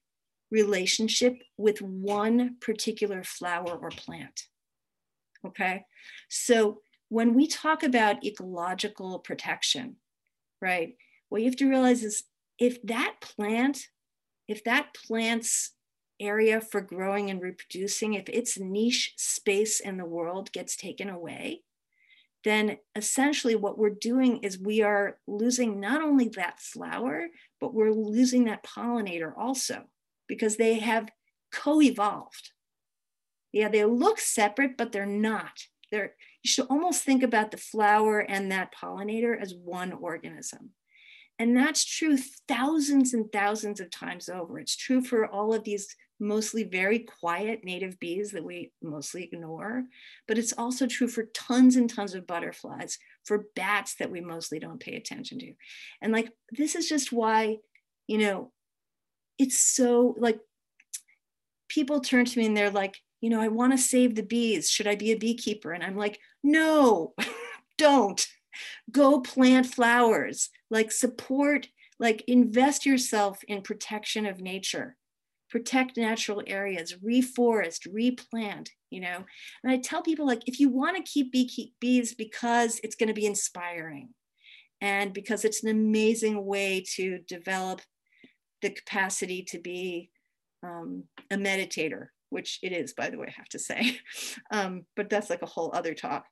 relationship with one particular flower or plant. Okay, so when we talk about ecological protection, right, what you have to realize is if that plant, if that plant's area for growing and reproducing, if its niche space in the world gets taken away, then essentially what we're doing is we are losing not only that flower, but we're losing that pollinator also because they have co-evolved. Yeah, they look separate, but they're not. They're, you should almost think about the flower and that pollinator as one organism. And that's true thousands and thousands of times over. It's true for all of these mostly very quiet native bees that we mostly ignore, but it's also true for tons and tons of butterflies, for bats that we mostly don't pay attention to. And like, this is just why, you know, it's so like people turn to me and they're like, you know, I want to save the bees. Should I be a beekeeper? And I'm like, no, (laughs) don't. Go plant flowers, like support, like invest yourself in protection of nature, protect natural areas, reforest, replant, you know. And I tell people, like, if you want to keep bee keep bees because it's going to be inspiring and because it's an amazing way to develop the capacity to be um, a meditator which it is, by the way, I have to say. (laughs) Um, but that's like a whole other talk.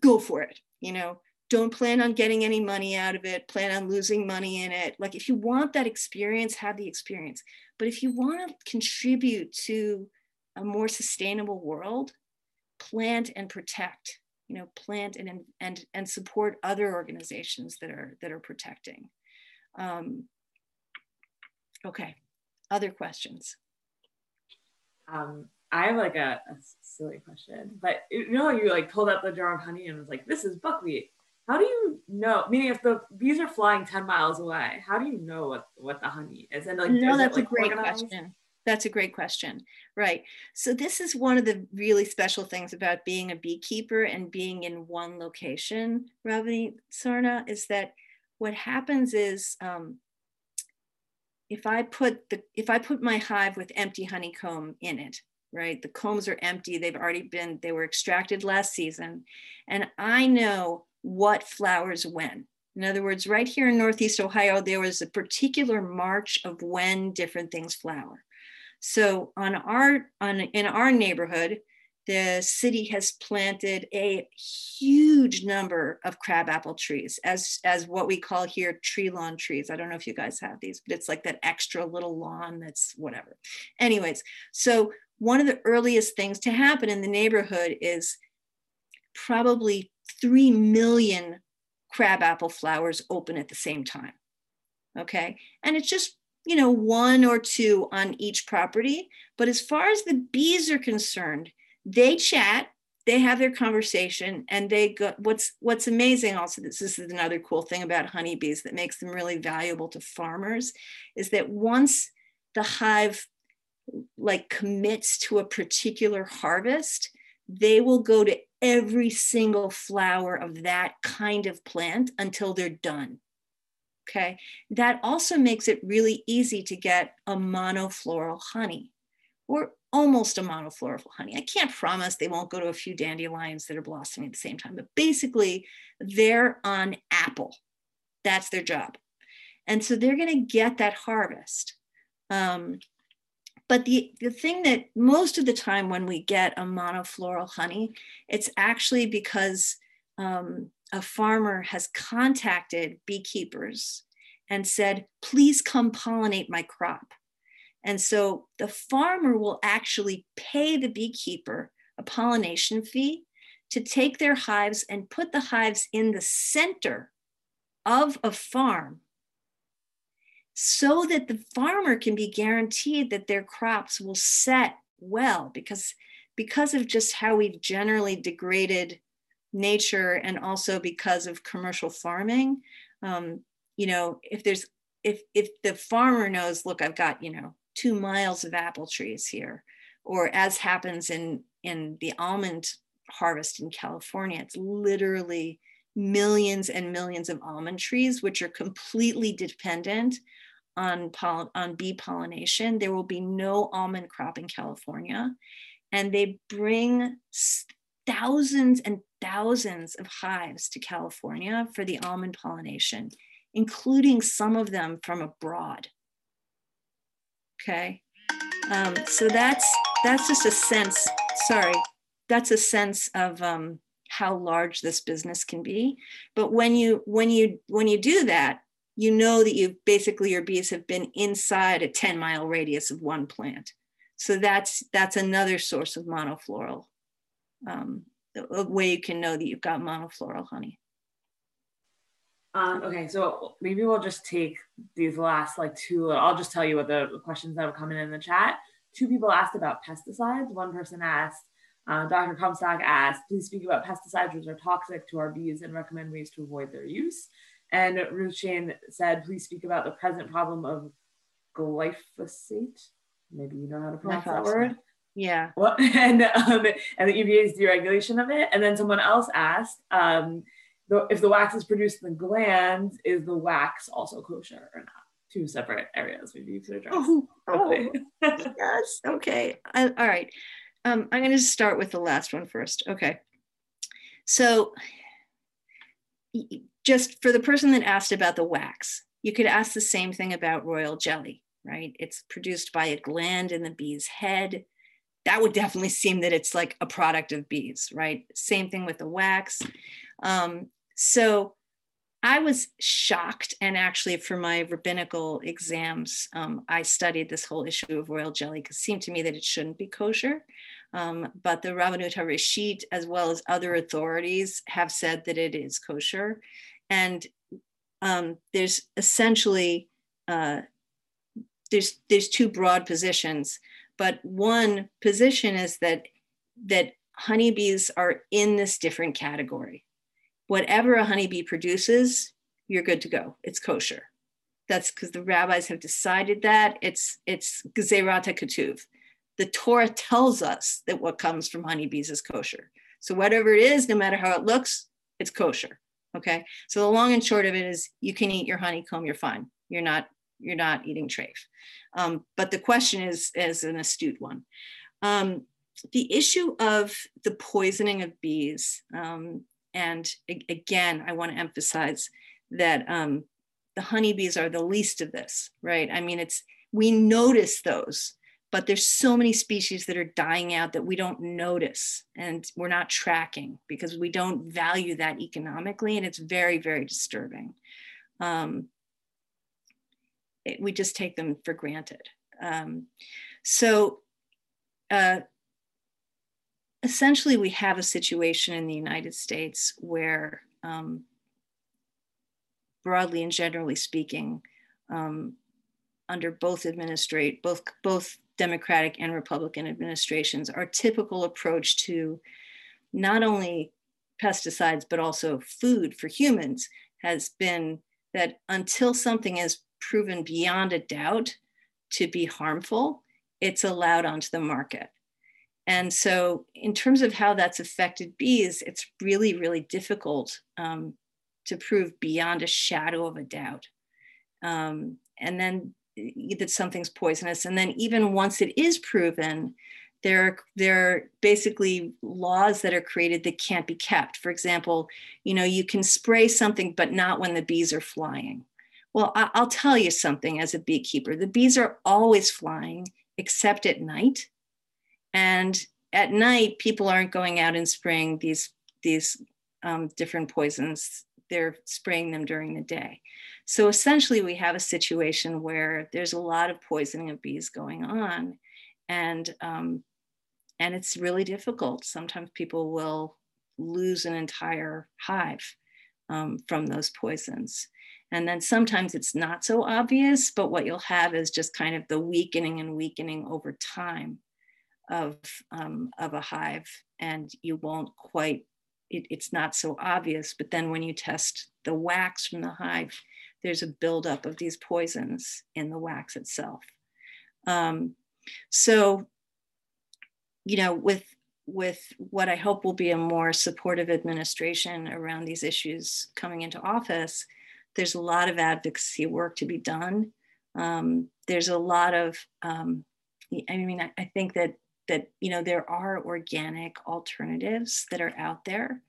Go for it. You know, don't plan on getting any money out of it, plan on losing money in it. Like, if you want that experience, have the experience. But if you want to contribute to a more sustainable world, plant and protect you know plant and and and support other organizations that are that are protecting um, okay other questions um, I have like a, a, silly question, but you know, you like pulled out the jar of honey and was like, "This is buckwheat." How do you know? Meaning, if the bees are flying ten miles away, how do you know what what the honey is? And like, no, that's it, like, a great organized? question. That's a great question. Right. So this is one of the really special things about being a beekeeper and being in one location, Rabbanit Sarna, is that what happens is um, if I put the if I put my hive with empty honeycomb in it, right? The combs are empty. They've already been they were extracted last season, and I know what flowers when. In other words, right here in Northeast Ohio, there was a particular march of when different things flower. So on our on in our neighborhood, the city has planted a huge number of crabapple trees as as what we call here tree lawn trees i don't know if you guys have these but it's like that extra little lawn that's whatever anyways so one of the earliest things to happen in the neighborhood is probably 3 million crabapple flowers open at the same time okay? And it's just you know one or two on each property. But as far as the bees are concerned they chat they have their conversation and they go what's what's amazing also this, this is another cool thing about honeybees that makes them really valuable to farmers is that once the hive like commits to a particular harvest they will go to every single flower of that kind of plant until they're done okay that also makes it really easy to get a monofloral honey or almost a monofloral honey. I can't promise they won't go to a few dandelions that are blossoming at the same time, but basically they're on apple. That's their job. And so they're going to get that harvest. Um, but the, the thing that most of the time when we get a monofloral honey, it's actually because um, a farmer has contacted beekeepers and said, please come pollinate my crop. And so the farmer will actually pay the beekeeper a pollination fee to take their hives and put the hives in the center of a farm so that the farmer can be guaranteed that their crops will set well because because of just how we've generally degraded nature and also because of commercial farming um, you know if there's if if the farmer knows look i've got you know two miles of apple trees here. Or as happens in, in the almond harvest in California, it's literally millions and millions of almond trees, which are completely dependent on, poll- on bee pollination. There will be no almond crop in California. And they bring thousands and thousands of hives to California for the almond pollination, including some of them from abroad. Okay. Um, so that's that's just a sense, sorry, that's a sense of um, how large this business can be. But when you when you when you do that, you know that you basically your bees have been inside a 10 mile radius of one plant. So that's that's another source of monofloral, um, a way you can know that you've got monofloral honey. Um, okay, so maybe we'll just take these last like two. I'll just tell you what the questions that have come in in the chat. Two people asked about pesticides. One person asked, uh, Dr. Comstock asked, please speak about pesticides which are toxic to our bees and recommend ways to avoid their use. And Ruth Shane said, please speak about the present problem of glyphosate. Maybe you know how to pronounce that word. Yeah. Well, (laughs) and um, and the EPA's deregulation of it. And then someone else asked um, if the wax is produced in the glands, is the wax also kosher or not? Two separate areas. Maybe you could address. Oh, quickly. yes. Okay. I, all right. Um, I'm going to start with the last one first. Okay. So, just for the person that asked about the wax, you could ask the same thing about royal jelly, right? It's produced by a gland in the bee's head. That would definitely seem that it's like a product of bees, right? Same thing with the wax. Um, so, I was shocked, and actually, for my rabbinical exams, um, I studied this whole issue of royal jelly because it seemed to me that it shouldn't be kosher. Um, but the Rabbanut HaRashit, as well as other authorities, have said that it is kosher. And um, there's essentially uh, there's there's two broad positions, but one position is that that honeybees are in this different category whatever a honeybee produces, you're good to go. It's kosher. That's because the rabbis have decided that it's it's gezerat hakatuv. The Torah tells us that what comes from honeybees is kosher. So whatever it is, no matter how it looks, it's kosher. Okay. So the long and short of it is, you can eat your honeycomb. You're fine. You're not you're not eating trafe. Um, but the question is is an astute one. Um, the issue of the poisoning of bees um, and again, I want to emphasize that um, the honeybees are the least of this, right? I mean, it's we notice those, but there's so many species that are dying out that we don't notice and we're not tracking because we don't value that economically, and it's very, very disturbing. Um, it, we just take them for granted. Um, so. Uh, essentially we have a situation in the United States where, um, broadly and generally speaking, um, under both administrate both both Democratic and Republican administrations, our typical approach to not only pesticides but also food for humans has been that until something is proven beyond a doubt to be harmful, it's allowed onto the market. And so, in terms of how that's affected bees, it's really, really difficult um, to prove beyond a shadow of a doubt. Um, and then that something's poisonous. And then, even once it is proven, there are, there are basically laws that are created that can't be kept. For example, you know, you can spray something, but not when the bees are flying. Well, I- I'll tell you something as a beekeeper the bees are always flying, except at night and at night, people aren't going out and spraying these these um, different poisons. They're spraying them during the day. So essentially, we have a situation where there's a lot of poisoning of bees going on, and um, and it's really difficult. Sometimes people will lose an entire hive um, from those poisons. And then sometimes it's not so obvious, but what you'll have is just kind of the weakening and weakening over time of, um, of a hive and you won't quite, it, it's not so obvious. But then when you test the wax from the hive, there's a buildup of these poisons in the wax itself. Um, so, you know, with with what I hope will be a more supportive administration around these issues coming into office, there's a lot of advocacy work to be done. Um, there's a lot of, um, I mean, I, I think that that you know there are organic alternatives that are out there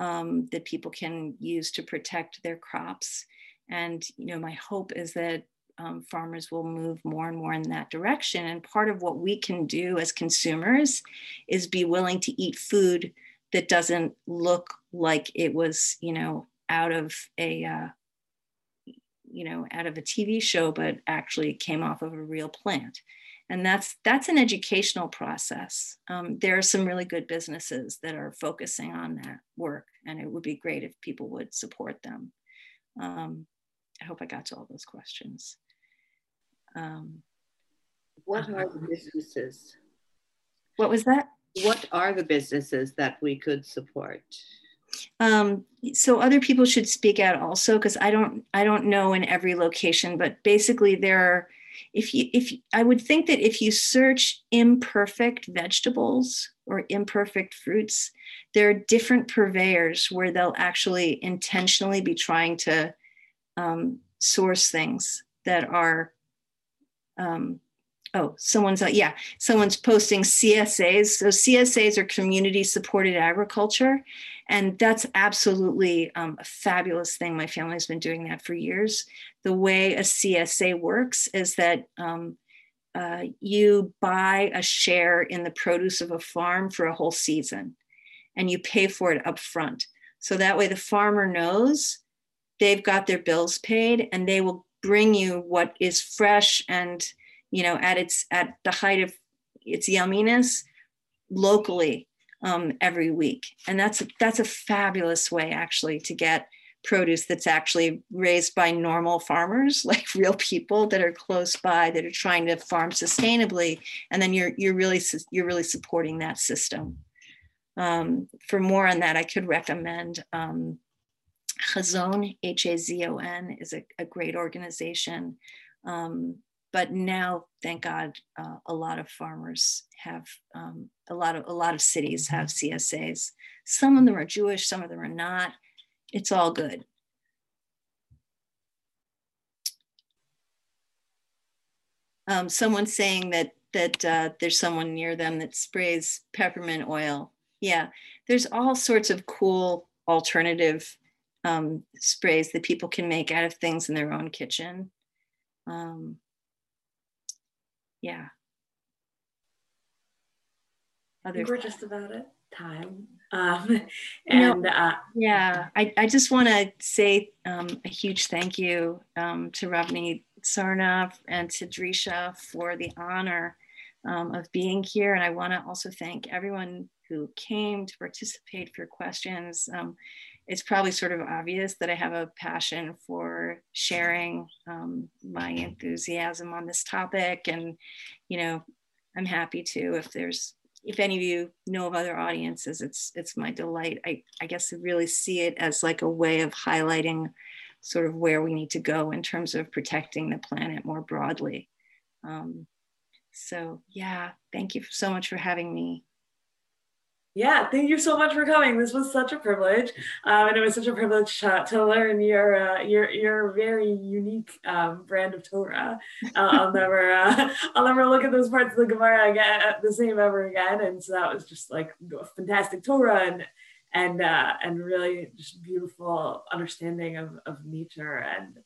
um, that people can use to protect their crops and you know my hope is that um, farmers will move more and more in that direction. And part of what we can do as consumers is be willing to eat food that doesn't look like it was you know out of a uh, you know out of a tv show but actually came off of a real plant. And that's that's an educational process. Um, there are some really good businesses that are focusing on that work and it would be great if people would support them. Um, i hope i got to all those questions um, What are the businesses? what was that What are the businesses that we could support? um, so other people should speak out also because i don't i don't know in every location but basically there are if you if I would think that if you search imperfect vegetables or imperfect fruits, there are different purveyors where they'll actually intentionally be trying to um, source things that are um, oh someone's uh, yeah someone's posting csas so csas are community supported agriculture and that's absolutely um, a fabulous thing. My family's been doing that for years. The way a csa works is that um, uh, you buy a share in the produce of a farm for a whole season and you pay for it up front so that way the farmer knows they've got their bills paid and they will bring you what is fresh and you know at its at the height of its yumminess locally um, every week. And that's a, that's a fabulous way actually to get produce that's actually raised by normal farmers (laughs) like real people that are close by that are trying to farm sustainably. And then you're you're really you're really supporting that system. Um, for more on that i could recommend um, Hazon, H A Z O N, is a, a, great organization. Um, but now, thank God, uh, a lot of farmers have um, a lot of a lot of cities have CSAs. Some of them are Jewish, some of them are not. It's all good. Um, someone's saying that that uh, there's someone near them that sprays peppermint oil. Yeah, there's all sorts of cool alternative um, sprays that people can make out of things in their own kitchen. Um, yeah. Other we're just about at time. Um, (laughs) and no, uh, yeah, I, I just want to say um, a huge thank you um, to Rabbanit Sarna and to Drisha for the honor um, of being here. And I want to also thank everyone who came to participate for questions. It's probably sort of obvious that I have a passion for sharing um, my enthusiasm on this topic. And, you know, I'm happy to, if there's, if any of you know of other audiences, it's, it's my delight. I, I guess to really see it as like a way of highlighting sort of where we need to go in terms of protecting the planet more broadly. Um, so yeah, thank you so much for having me. Yeah, thank you so much for coming. This was such a privilege, um, and it was such a privilege to, to learn your uh, your your very unique um, brand of Torah. Uh, I'll (laughs) never uh, I'll never look at those parts of the Gemara again uh, the same ever again. And so that was just like a fantastic Torah and and uh, and really just beautiful understanding of of nature and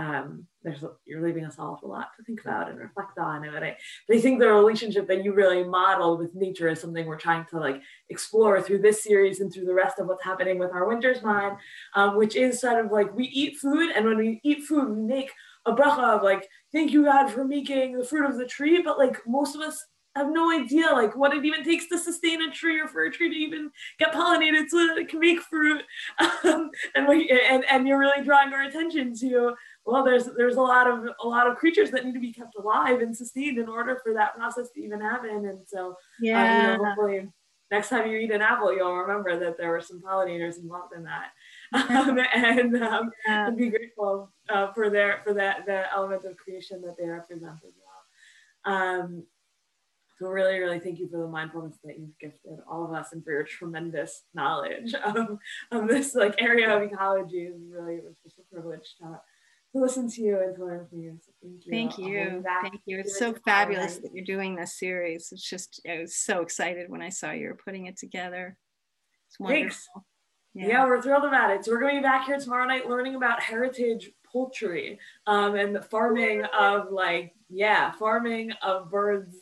um, there's you're leaving us all a lot to think about and reflect on. And I, but I think the relationship that you really model with nature is something we're trying to like explore through this series and through the rest of what's happening with our Winter Zman, um, which is sort of like we eat food, and when we eat food, we make a bracha of like, thank you God for making the fruit of the tree. But like most of us have no idea like what it even takes to sustain a tree or for a tree to even get pollinated so that it can make fruit. (laughs) Um, and we and, and you're really drawing our attention to well there's there's a lot of a lot of creatures that need to be kept alive and sustained in order for that process to even happen. And so yeah uh, you know, hopefully next time you eat an apple you'll remember that there were some pollinators involved in that. (laughs) Um, and, um, yeah. and be grateful uh, for their for that the element of creation that they represent as well. Um, so really, really thank you for the mindfulness that you've gifted all of us and for your tremendous knowledge of, of this like area of ecology. Is really it was just a privilege to to listen to you and to learn from you. Thank you. Thank you. Thank you. It's so fabulous that you're doing this series. It's just, I was so excited when I saw you were putting it together. It's wonderful. Thanks. Yeah. yeah. we're thrilled about it. So we're going to be back here tomorrow night learning about heritage poultry um, and the farming of like, yeah, farming of birds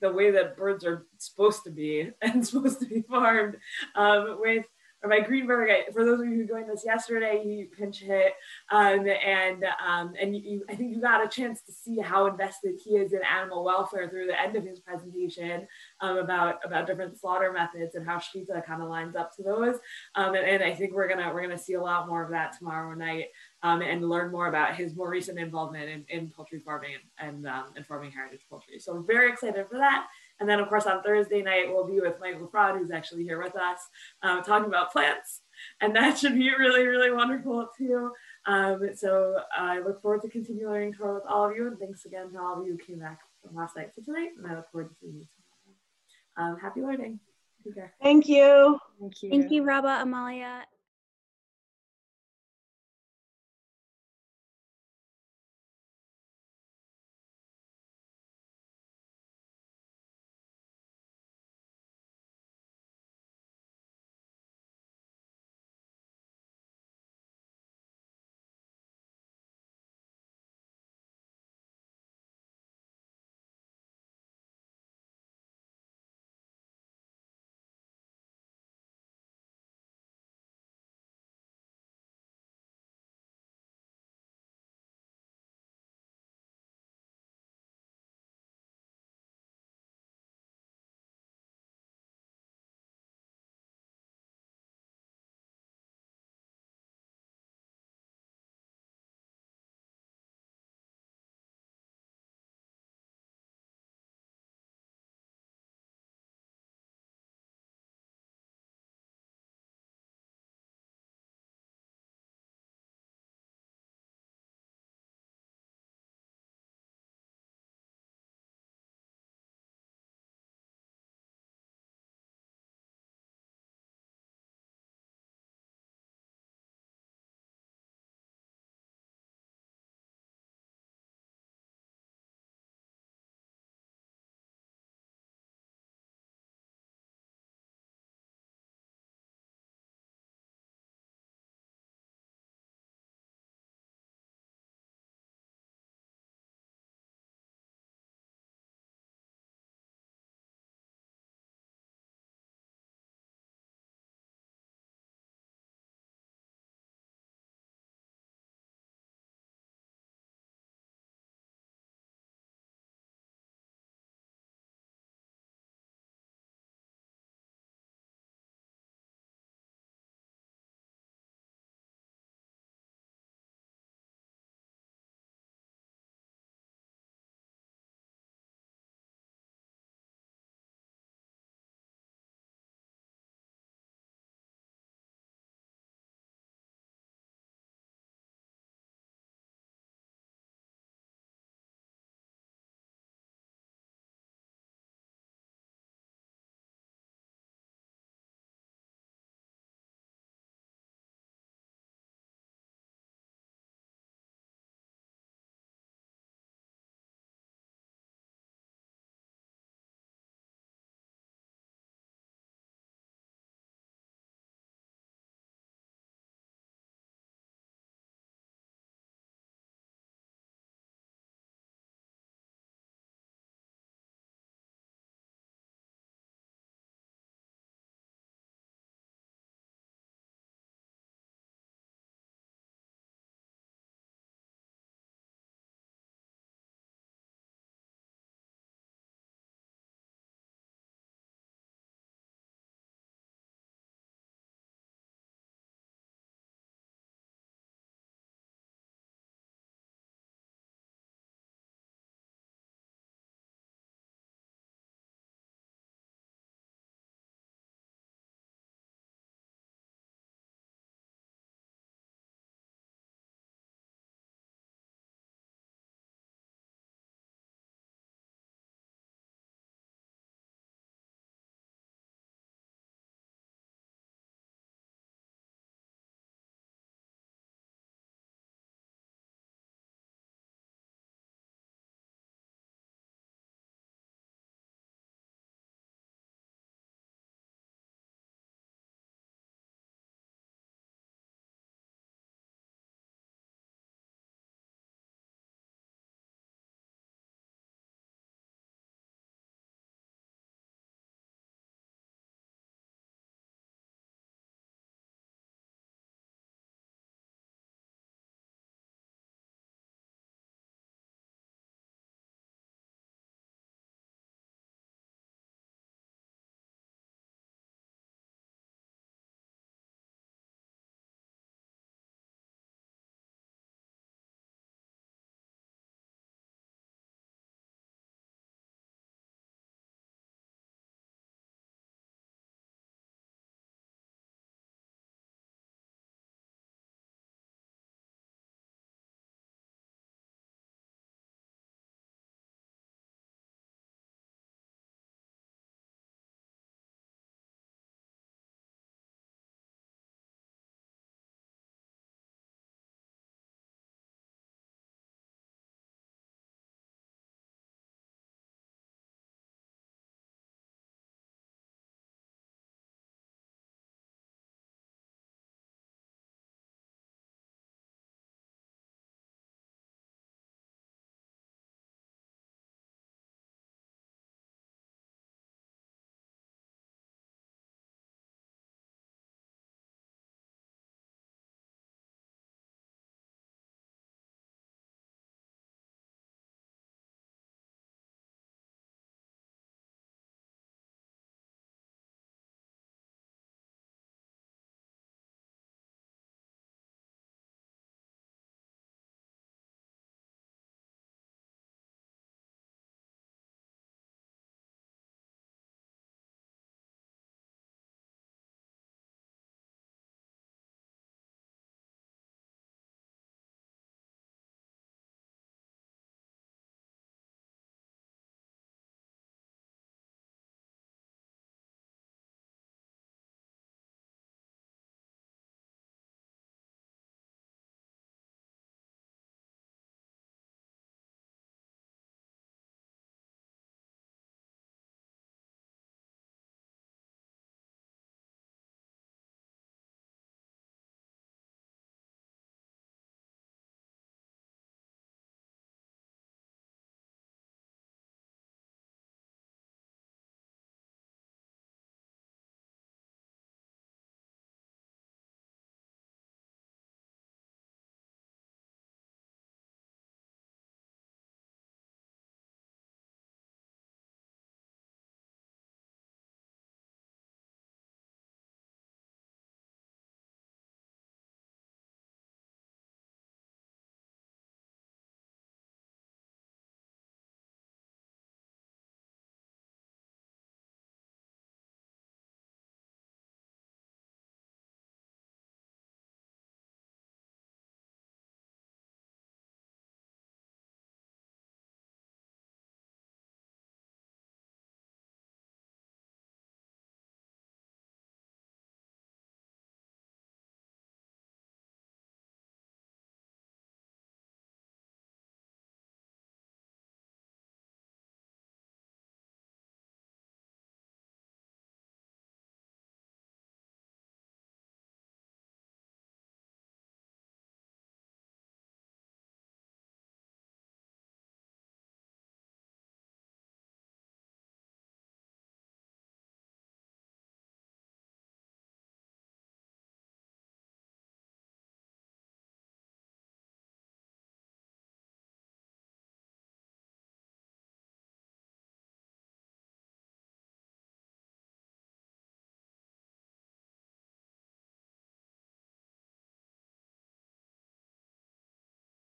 the way that birds are supposed to be (laughs) and supposed to be farmed um, with Rabbi Greenberg, for those of you who joined us yesterday, he pinch hit, um, and um, and you, I think you got a chance to see how invested he is in animal welfare through the end of his presentation um, about about different slaughter methods and how shechita kind of lines up to those. Um, and, and, I think we're gonna we're gonna see a lot more of that tomorrow night um, and learn more about his more recent involvement in, in poultry farming and um, and farming heritage poultry. So we're very excited for that. And then, of course, on Thursday night, we'll be with Michael Fraud, who's actually here with us, uh, talking about plants. And that should be really, really wonderful too. Um, so I look forward to continuing learning Torah with all of you, and thanks again to all of you who came back from last night to tonight, and I look forward to seeing you tomorrow. Um, happy learning. Take care. Thank you. Thank you. Thank you, Rabba, Amalia.